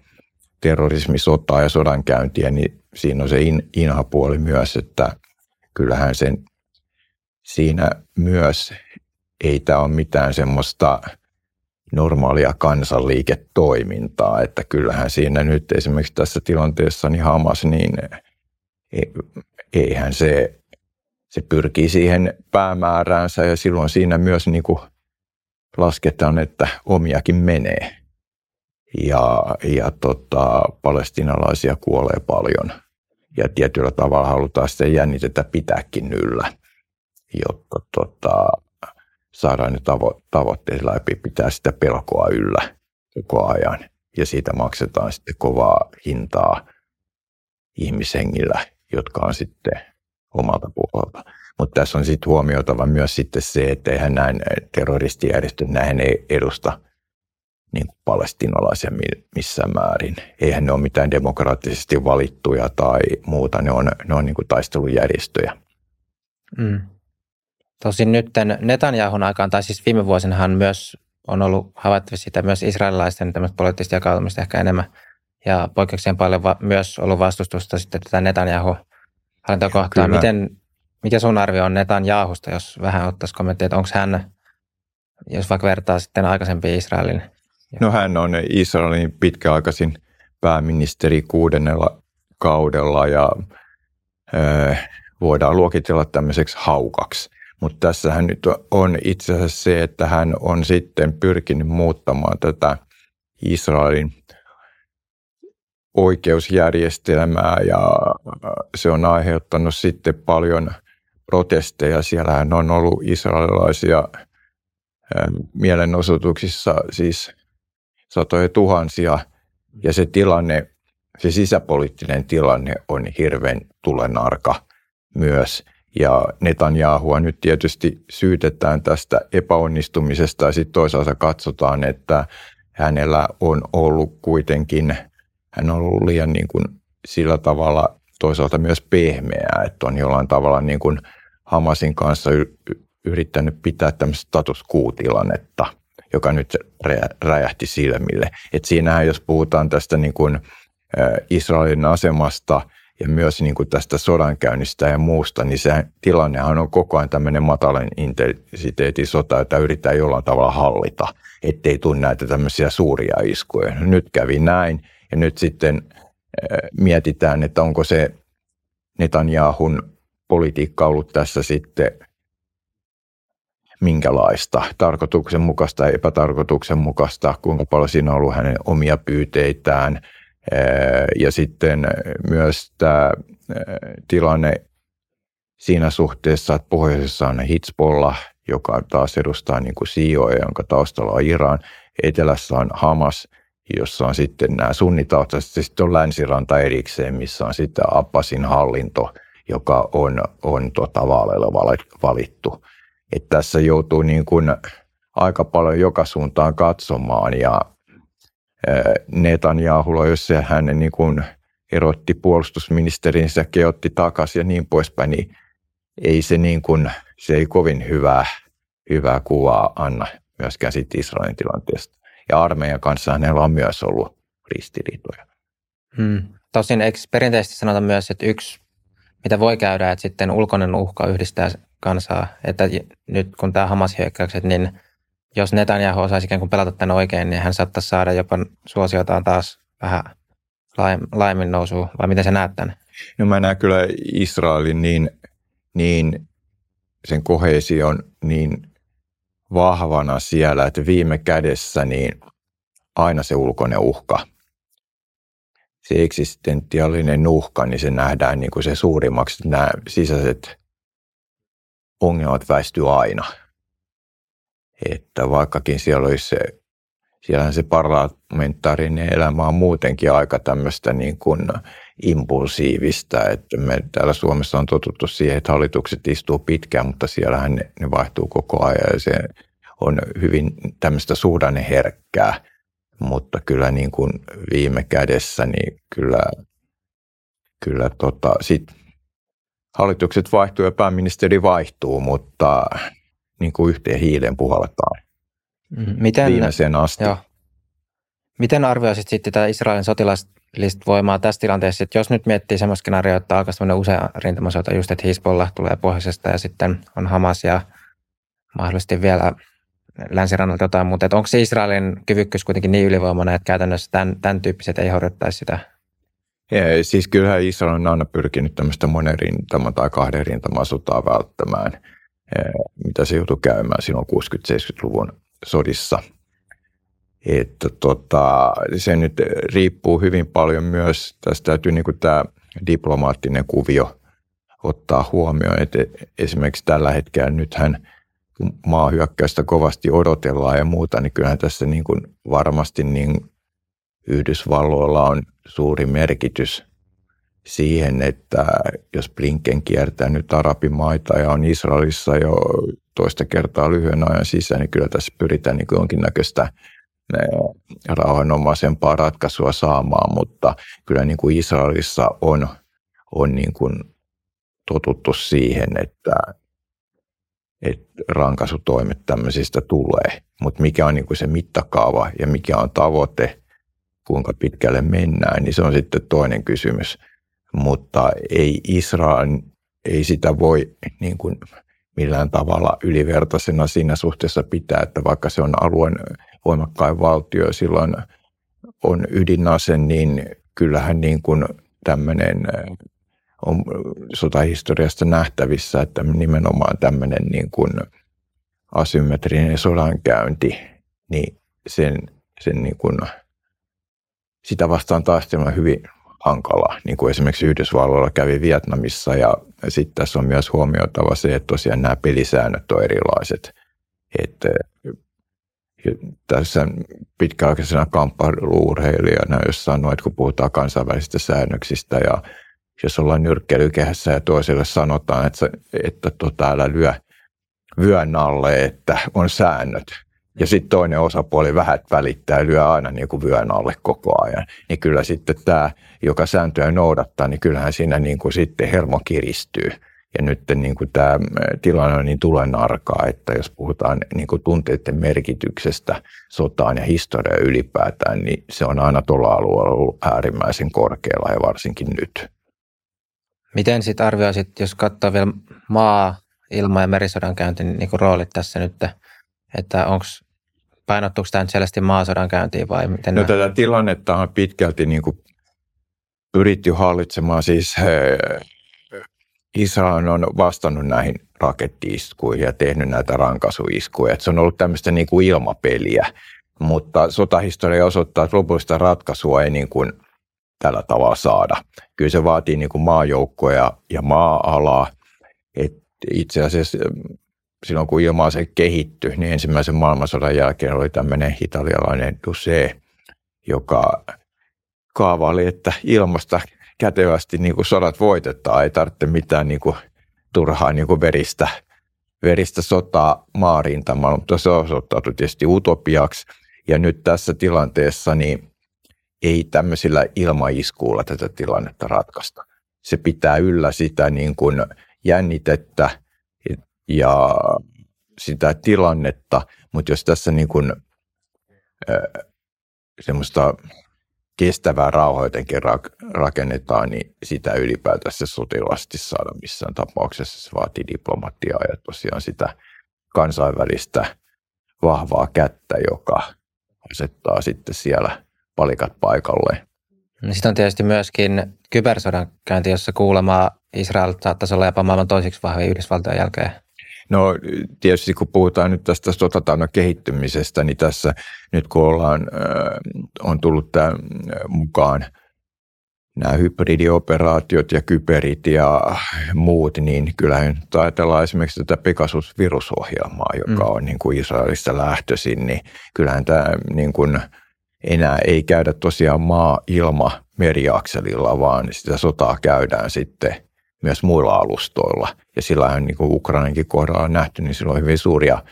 terrorismisotaa ja sodankäyntiä, niin siinä on se in, inhapuoli myös, että kyllähän sen siinä myös ei tämä ole mitään semmoista normaalia kansanliiketoimintaa, että kyllähän siinä nyt esimerkiksi tässä tilanteessa niin Hamas, niin eihän se, se pyrkii siihen päämääräänsä ja silloin siinä myös niin kuin lasketaan, että omiakin menee. Ja, ja tota, palestinalaisia kuolee paljon ja tietyllä tavalla halutaan sitten jännitetä pitääkin yllä, jotta tota, saadaan ne tavo- tavoitteet läpi, pitää sitä pelkoa yllä koko ajan. Ja siitä maksetaan sitten kovaa hintaa ihmishengillä, jotka on sitten omalta puolelta. Mutta tässä on sitten huomioitava myös sitten se, että eihän näin terroristijärjestöt, näin ei edusta niin kuin palestinalaisia missään määrin. Eihän ne ole mitään demokraattisesti valittuja tai muuta, ne on, ne on niin kuin taistelujärjestöjä. Mm. Tosin nyt Netanyahun aikaan, tai siis viime vuosinahan myös on ollut havaittavissa sitä myös israelilaisten poliittista jakautumista ehkä enemmän. Ja poikkeuksien paljon va- myös ollut vastustusta sitten tätä Netanyahu hallintokohtaa. Miten, mikä sun arvio on Netanyahusta, jos vähän ottaisi kommenttia, että onko hän, jos vaikka vertaa sitten aikaisempiin Israelin? No hän on Israelin pitkäaikaisin pääministeri kuudennella kaudella ja ö, voidaan luokitella tämmöiseksi haukaksi. Mutta tässähän nyt on itse asiassa se, että hän on sitten pyrkinyt muuttamaan tätä Israelin oikeusjärjestelmää ja se on aiheuttanut sitten paljon protesteja. Siellähän on ollut israelilaisia mielenosoituksissa siis satoja tuhansia. Ja se tilanne, se sisäpoliittinen tilanne on hirveän tulenarka myös – ja Netanyahua nyt tietysti syytetään tästä epäonnistumisesta. Ja sitten toisaalta katsotaan, että hänellä on ollut kuitenkin, hän on ollut liian niin kuin sillä tavalla toisaalta myös pehmeää, että on jollain tavalla niin kuin Hamasin kanssa yrittänyt pitää tämmöistä status quo-tilannetta, joka nyt räjähti silmille. Et siinähän jos puhutaan tästä niin kuin Israelin asemasta – ja myös niin kuin tästä sodankäynnistä ja muusta, niin se tilannehan on koko ajan tämmöinen matalan intensiteetin sota, jota yritetään jollain tavalla hallita, ettei tule näitä tämmöisiä suuria iskuja. No, nyt kävi näin ja nyt sitten äh, mietitään, että onko se Netanyahun politiikka ollut tässä sitten minkälaista, tarkoituksenmukaista ja epätarkoituksenmukaista, kuinka paljon siinä on ollut hänen omia pyyteitään – ja sitten myös tämä tilanne siinä suhteessa, että pohjoisessa on Hitspolla, joka taas edustaa niin kuin CEO, jonka taustalla on Iran. Etelässä on Hamas, jossa on sitten nämä sunnitaustaiset, sitten on länsiranta erikseen, missä on sitten Abbasin hallinto, joka on, on tuota vaaleilla valittu. että tässä joutuu niin kuin aika paljon joka suuntaan katsomaan ja Netanyahulla, jos se hän niin kuin erotti puolustusministerinsä, keotti takaisin ja niin poispäin, niin ei se, niin kuin, se ei kovin hyvää, hyvää kuvaa anna myöskään siitä Israelin tilanteesta. Ja armeijan kanssa hänellä on myös ollut ristiriitoja. Hmm. Tosin eikö perinteisesti sanota myös, että yksi, mitä voi käydä, että sitten ulkoinen uhka yhdistää kansaa, että nyt kun tämä Hamas-hyökkäykset, niin – jos Netanyahu osaisi ikään kuin pelata tämän oikein, niin hän saattaisi saada jopa suosiotaan taas vähän laajemmin nousuun, vai miten se näet tämän? No mä näen kyllä Israelin niin, niin sen kohesion niin vahvana siellä, että viime kädessä niin aina se ulkoinen uhka, se eksistentiaalinen uhka, niin se nähdään niin kuin se suurimmaksi, nämä sisäiset ongelmat väistyy aina – että vaikkakin siellä olisi se, siellähän se parlamentaarinen elämä on muutenkin aika tämmöistä niin kuin impulsiivista, että me täällä Suomessa on totuttu siihen, että hallitukset istuu pitkään, mutta siellähän ne, ne vaihtuu koko ajan ja se on hyvin tämmöistä suhdanneherkkää, mutta kyllä niin kuin viime kädessä niin kyllä, kyllä tota, sit hallitukset vaihtuu ja pääministeri vaihtuu, mutta niin kuin yhteen hiileen puhalletaan Mm, Miten, viimeiseen asti. joo. Miten arvioisit sitten tätä Israelin sotilaallista voimaa tässä tilanteessa, että jos nyt miettii semmoista skenaarioa, että alkaisi tämmöinen usea rintamasota, just että Hezbollah tulee pohjoisesta ja sitten on Hamas ja mahdollisesti vielä länsirannalta jotain muuta. Että onko se Israelin kyvykkyys kuitenkin niin ylivoimainen, että käytännössä tämän, tämän tyyppiset ei horjuttaisi sitä? Ja, siis kyllähän Israel on aina pyrkinyt tämmöistä monen rintaman tai kahden rintaman sotaa välttämään, eh, mitä se joutui käymään silloin 60-70-luvun sodissa. Että tota, se nyt riippuu hyvin paljon myös, tästä täytyy niin kuin tämä diplomaattinen kuvio ottaa huomioon, että esimerkiksi tällä hetkellä nythän kun maahyökkäystä kovasti odotellaan ja muuta, niin kyllähän tässä niin kuin varmasti niin Yhdysvalloilla on suuri merkitys siihen, että jos Blinken kiertää nyt arabimaita ja on Israelissa jo toista kertaa lyhyen ajan sisään, niin kyllä tässä pyritään niin jonkinnäköistä rauhanomaisempaa ratkaisua saamaan, mutta kyllä niin kuin Israelissa on, on niin kuin totuttu siihen, että, että rankaisutoimet tämmöisistä tulee. Mutta mikä on niin kuin se mittakaava ja mikä on tavoite, kuinka pitkälle mennään, niin se on sitten toinen kysymys. Mutta ei Israel, ei sitä voi niin kuin millään tavalla ylivertaisena siinä suhteessa pitää, että vaikka se on alueen voimakkain valtio, silloin on ydinase, niin kyllähän niin kuin tämmöinen on sotahistoriasta nähtävissä, että nimenomaan tämmöinen niin kuin asymmetrinen sodankäynti, niin sen, sen niin kuin, sitä vastaan taistelma hyvin hankala, niin kuin esimerkiksi Yhdysvalloilla kävi Vietnamissa ja sitten tässä on myös huomioitava se, että tosiaan nämä pelisäännöt on erilaiset. Että tässä pitkäaikaisena kamppailuurheilijana, jos sanoo, että kun puhutaan kansainvälisistä säännöksistä ja jos ollaan nyrkkeilykehässä ja toiselle sanotaan, että, että tota, älä lyö vyön alle, että on säännöt, ja sitten toinen osapuoli vähät välittää lyö aina niin kuin vyön alle koko ajan, niin kyllä sitten tämä, joka sääntöjä noudattaa, niin kyllähän siinä niin kuin sitten hermo kiristyy. Ja nyt niin kuin tämä tilanne on niin tulen arkaa, että jos puhutaan niin kuin tunteiden merkityksestä sotaan ja historiaa ylipäätään, niin se on aina tuolla alueella ollut äärimmäisen korkealla ja varsinkin nyt. Miten sitten arvioisit, jos katsoo vielä maa, ilma- ja merisodan käynti, niin kuin roolit tässä nyt, että onko painottuuko tämä nyt selvästi maasodan käyntiin vai miten? No, tätä tilannetta on pitkälti niin kuin pyritty hallitsemaan. Siis Israel on vastannut näihin rakettiiskuihin ja tehnyt näitä rankaisuiskuja. Se on ollut tämmöistä niin kuin ilmapeliä, mutta sotahistoria osoittaa, että lopullista ratkaisua ei niin kuin tällä tavalla saada. Kyllä se vaatii niin kuin maajoukkoja ja maa-alaa. Et itse asiassa silloin kun ilma se kehittyi, niin ensimmäisen maailmansodan jälkeen oli tämmöinen italialainen Duse, joka kaavaili, että ilmasta kätevästi niin kuin sodat voitetaan, ei tarvitse mitään niin kuin turhaa niin kuin veristä, veristä sotaa maarintamalla, mutta se osoittautui tietysti utopiaksi. Ja nyt tässä tilanteessa niin ei tämmöisillä ilmaiskuilla tätä tilannetta ratkaista. Se pitää yllä sitä niin kuin jännitettä ja sitä tilannetta, mutta jos tässä niin kuin, semmoista kestävää rauhaa jotenkin rakennetaan, niin sitä ylipäätään se sotilaasti saada missään tapauksessa. Se vaatii diplomatiaa ja tosiaan sitä kansainvälistä vahvaa kättä, joka asettaa sitten siellä palikat paikalleen. No sitten on tietysti myöskin kybersodan käynti, jossa kuulemaa Israel saattaisi olla jopa maailman toisiksi vahvin Yhdysvaltojen jälkeen. No tietysti kun puhutaan nyt tästä sotataunan kehittymisestä, niin tässä nyt kun ollaan, on tullut tämä mukaan nämä hybridioperaatiot ja kyberit ja muut, niin kyllähän ajatellaan esimerkiksi tätä Pegasus-virusohjelmaa, joka mm. on niin kuin Israelista lähtöisin, niin kyllähän tämä niin kuin enää ei käydä tosiaan maa-ilma meriakselilla, vaan sitä sotaa käydään sitten myös muilla alustoilla. Ja sillähän niin kuin Ukrainankin kohdalla on nähty, niin sillä on hyvin suuria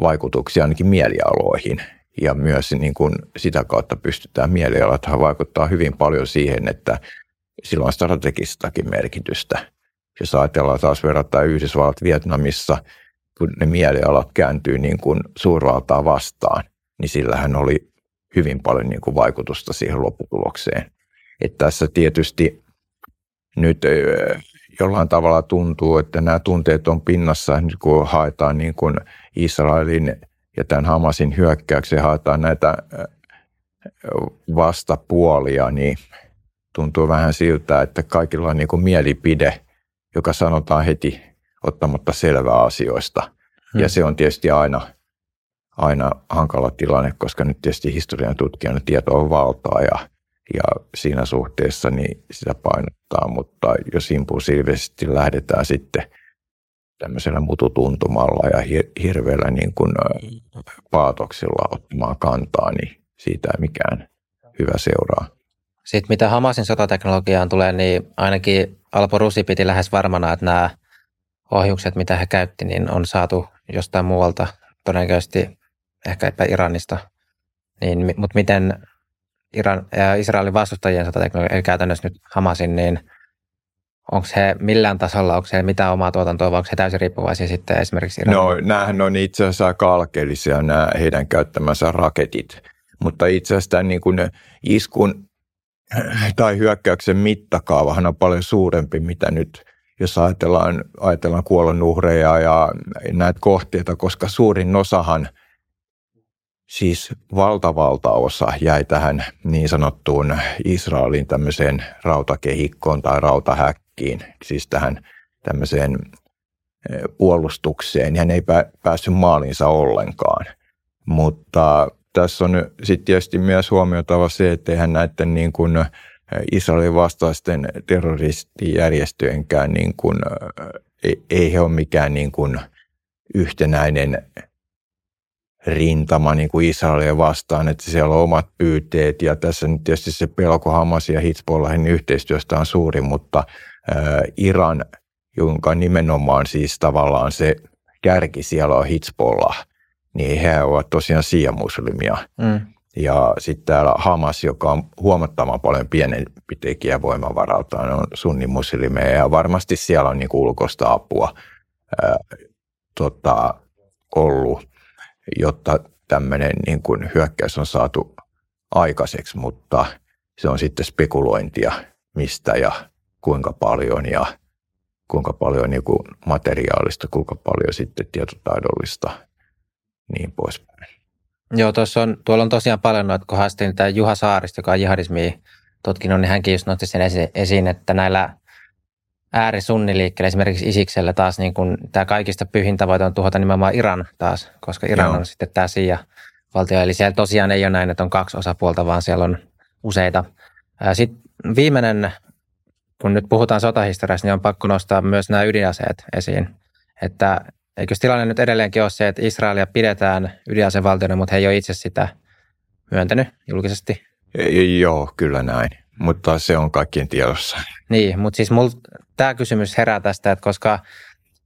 vaikutuksia ainakin mielialoihin. Ja myös niin kuin sitä kautta pystytään mielialat vaikuttaa hyvin paljon siihen, että sillä on strategistakin merkitystä. Jos ajatellaan taas verrattuna Yhdysvallat Vietnamissa, kun ne mielialat kääntyy niin kuin suurvaltaa vastaan, niin sillähän oli hyvin paljon niin kuin vaikutusta siihen lopputulokseen. Että tässä tietysti nyt jollain tavalla tuntuu, että nämä tunteet on pinnassa, kun haetaan niin kuin Israelin ja tämän Hamasin hyökkäyksen, haetaan näitä vastapuolia, niin tuntuu vähän siltä, että kaikilla on niin kuin mielipide, joka sanotaan heti ottamatta selvää asioista. Hmm. Ja se on tietysti aina, aina hankala tilanne, koska nyt tietysti historian tutkijana tieto on valtaa ja, ja siinä suhteessa niin sitä painottaa, mutta jos impulsiivisesti lähdetään sitten tämmöisellä mututuntumalla ja hirveällä niin kuin paatoksilla ottamaan kantaa, niin siitä ei mikään hyvä seuraa. Sitten mitä Hamasin sotateknologiaan tulee, niin ainakin Alpo Rusi piti lähes varmana, että nämä ohjukset, mitä he käytti, niin on saatu jostain muualta, todennäköisesti ehkä Iranista. Niin, mutta miten Iran, ja Israelin vastustajien sotateknologia, eli käytännössä nyt Hamasin, niin onko he millään tasolla, onko he mitään omaa tuotantoa vai onko he täysin riippuvaisia sitten esimerkiksi Iranin? No näähän on itse asiassa aika alkeellisia nämä heidän käyttämänsä raketit, mutta itse asiassa tämän niin kuin iskun tai hyökkäyksen mittakaavahan on paljon suurempi, mitä nyt jos ajatellaan, ajatellaan kuolonuhreja ja näitä kohteita, koska suurin osahan, siis valtavalta osa jäi tähän niin sanottuun Israelin tämmöiseen rautakehikkoon tai rautahäkkiin, siis tähän tämmöiseen eh, puolustukseen. Hän ei päässyt maalinsa ollenkaan. Mutta tässä on sitten tietysti myös huomioitava se, että eihän näiden niin kuin Israelin vastaisten terroristijärjestöjenkään niin kuin, ei, ei he ole mikään niin kuin yhtenäinen rintama niin kuin Israelia vastaan, että siellä on omat pyyteet ja tässä nyt tietysti se pelko Hamas ja Hezbollahin yhteistyöstä on suuri, mutta ää, Iran, jonka nimenomaan siis tavallaan se kärki siellä on Hezbollah, niin he ovat tosiaan siia-muslimia. Mm. Ja sitten täällä Hamas, joka on huomattavan paljon pienempi tekijä voimavaraltaan, on sunnimuslimeja ja varmasti siellä on niin ulkoista apua ää, tota, ollut, jotta tämmöinen niin kuin hyökkäys on saatu aikaiseksi, mutta se on sitten spekulointia, mistä ja kuinka paljon ja kuinka paljon niin kuin materiaalista, kuinka paljon sitten tietotaidollista niin poispäin. Joo, tuossa on, tuolla on tosiaan paljon noita, kun haastin tämä Juha Saarista, joka on jihadismi tutkinut, niin hänkin just nosti sen esiin, että näillä äärisunniliikkeellä, esimerkiksi Isiksellä taas niin kun tämä kaikista pyhin tavoite on tuhota nimenomaan Iran taas, koska Iran Joo. on sitten tämä Sia valtio. Eli siellä tosiaan ei ole näin, että on kaksi osapuolta, vaan siellä on useita. Sitten viimeinen, kun nyt puhutaan sotahistoriasta, niin on pakko nostaa myös nämä ydinaseet esiin. Että Eikö tilanne nyt edelleenkin ole se, että Israelia pidetään ydinasevaltiona, mutta he ei ole itse sitä myöntänyt julkisesti? Joo, kyllä näin. Mutta se on kaikkien tiedossa. Niin, mutta siis mul, tämä kysymys herää tästä, että koska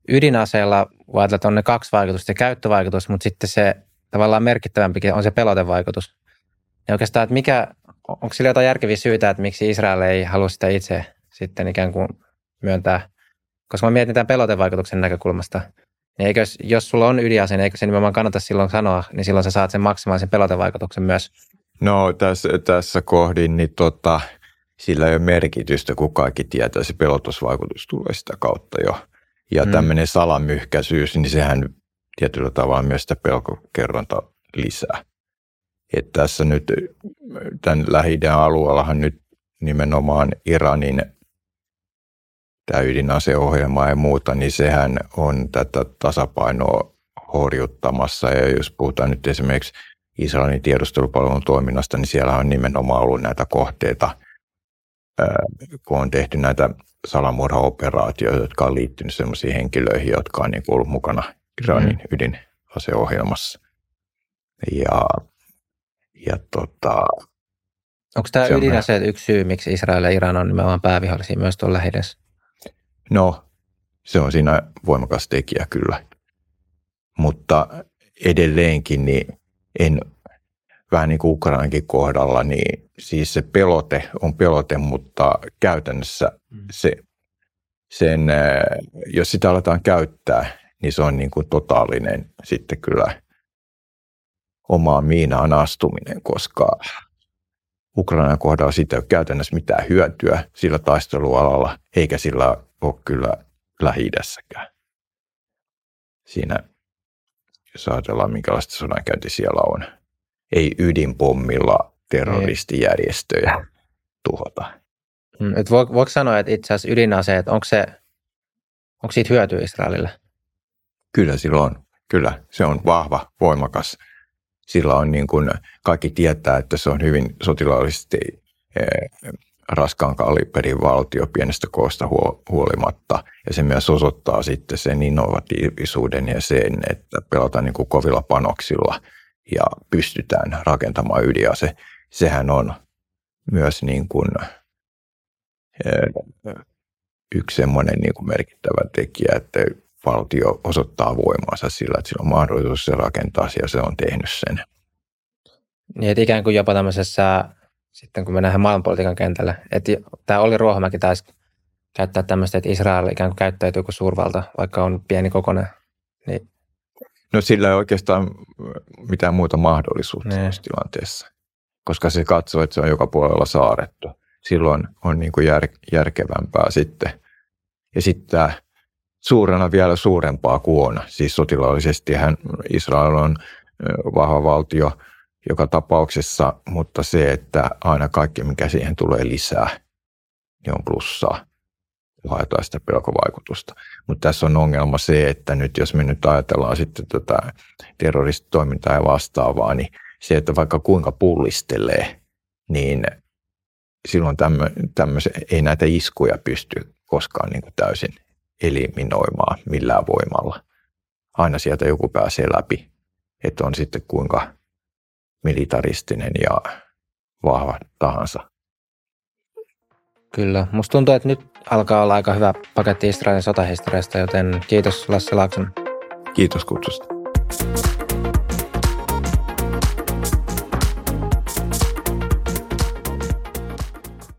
ydinaseella että on ne kaksi vaikutusta, käyttövaikutus, mutta sitten se tavallaan merkittävämpikin on se pelotevaikutus. Ja oikeastaan, että mikä, onko sillä jotain järkeviä syitä, että miksi Israel ei halua sitä itse sitten ikään kuin myöntää? Koska mä mietin tämän pelotevaikutuksen näkökulmasta – niin eikö, jos sulla on ydinase, niin eikö se nimenomaan kannata silloin sanoa, niin silloin sä saat sen maksimaalisen pelotevaikutuksen myös. No tässä, tässä kohdin, niin tota, sillä ei ole merkitystä, kun kaikki tietää, se pelotusvaikutus tulee sitä kautta jo. Ja mm. tämmöinen salamyhkäisyys, niin sehän tietyllä tavalla myös sitä pelkokerronta lisää. että tässä nyt tämän lähi alueellahan nyt nimenomaan Iranin tämä ydinaseohjelma ja muuta, niin sehän on tätä tasapainoa horjuttamassa. Ja jos puhutaan nyt esimerkiksi Israelin tiedustelupalvelun toiminnasta, niin siellä on nimenomaan ollut näitä kohteita, kun on tehty näitä salamurhaoperaatioita, jotka on liittynyt sellaisiin henkilöihin, jotka on niin ollut mukana Iranin mm. ydinaseohjelmassa. Ja, ja tota, Onko tämä ydinase yksi syy, miksi Israel ja Iran on nimenomaan päävihollisia myös tuolla lähi No, se on siinä voimakas tekijä kyllä. Mutta edelleenkin niin en, vähän niin kuin Ukrainankin kohdalla, niin siis se pelote on pelote, mutta käytännössä mm. se, sen, jos sitä aletaan käyttää, niin se on niin kuin totaalinen sitten kyllä omaan miinaan astuminen, koska Ukrainan kohdalla siitä ei ole käytännössä mitään hyötyä sillä taistelualalla, eikä sillä ole kyllä lähi Siinä, jos ajatellaan, minkälaista sodankäynti siellä on, ei ydinpommilla terroristijärjestöjä ei. tuhota. Mm, et voiko sanoa, että itse asiassa ydinaseet, onko, se, onko siitä hyötyä Israelille? Kyllä sillä on. Kyllä, se on vahva, voimakas. Sillä on niin kuin, kaikki tietää, että se on hyvin sotilaallisesti eh, raskaan kaliberin valtio pienestä koosta huolimatta. Ja se myös osoittaa sitten sen innovatiivisuuden ja sen, että pelataan niin kuin kovilla panoksilla ja pystytään rakentamaan ydinase. Sehän on myös niin kuin, eh, yksi semmoinen niin kuin merkittävä tekijä, että valtio osoittaa voimansa sillä, että sillä on mahdollisuus se rakentaa ja se on tehnyt sen. Niin, että ikään kuin jopa tämmöisessä, sitten kun mennään maailmanpolitiikan kentälle, että tämä oli Ruohomäki taisi käyttää tämmöistä, että Israel ikään kuin käyttäytyy kuin suurvalta, vaikka on pieni kokonen. Niin. No sillä ei oikeastaan mitään muuta mahdollisuutta niin. tässä tilanteessa, koska se katsoo, että se on joka puolella saarettu. Silloin on niin kuin jär, järkevämpää sitten. Ja sitten tämä suurena vielä suurempaa kuin on. Siis sotilaallisesti hän, Israel on vahva valtio joka tapauksessa, mutta se, että aina kaikki, mikä siihen tulee lisää, niin on plussaa. Haetaan sitä pelkovaikutusta. Mutta tässä on ongelma se, että nyt jos me nyt ajatellaan sitten tätä terroristitoimintaa ja vastaavaa, niin se, että vaikka kuinka pullistelee, niin silloin tämmöisen, ei näitä iskuja pysty koskaan niin kuin täysin eliminoimaan millään voimalla. Aina sieltä joku pääsee läpi, että on sitten kuinka militaristinen ja vahva tahansa. Kyllä. Musta tuntuu, että nyt alkaa olla aika hyvä paketti Israelin sotahistoriasta, joten kiitos Lasse Laakson. Kiitos kutsusta.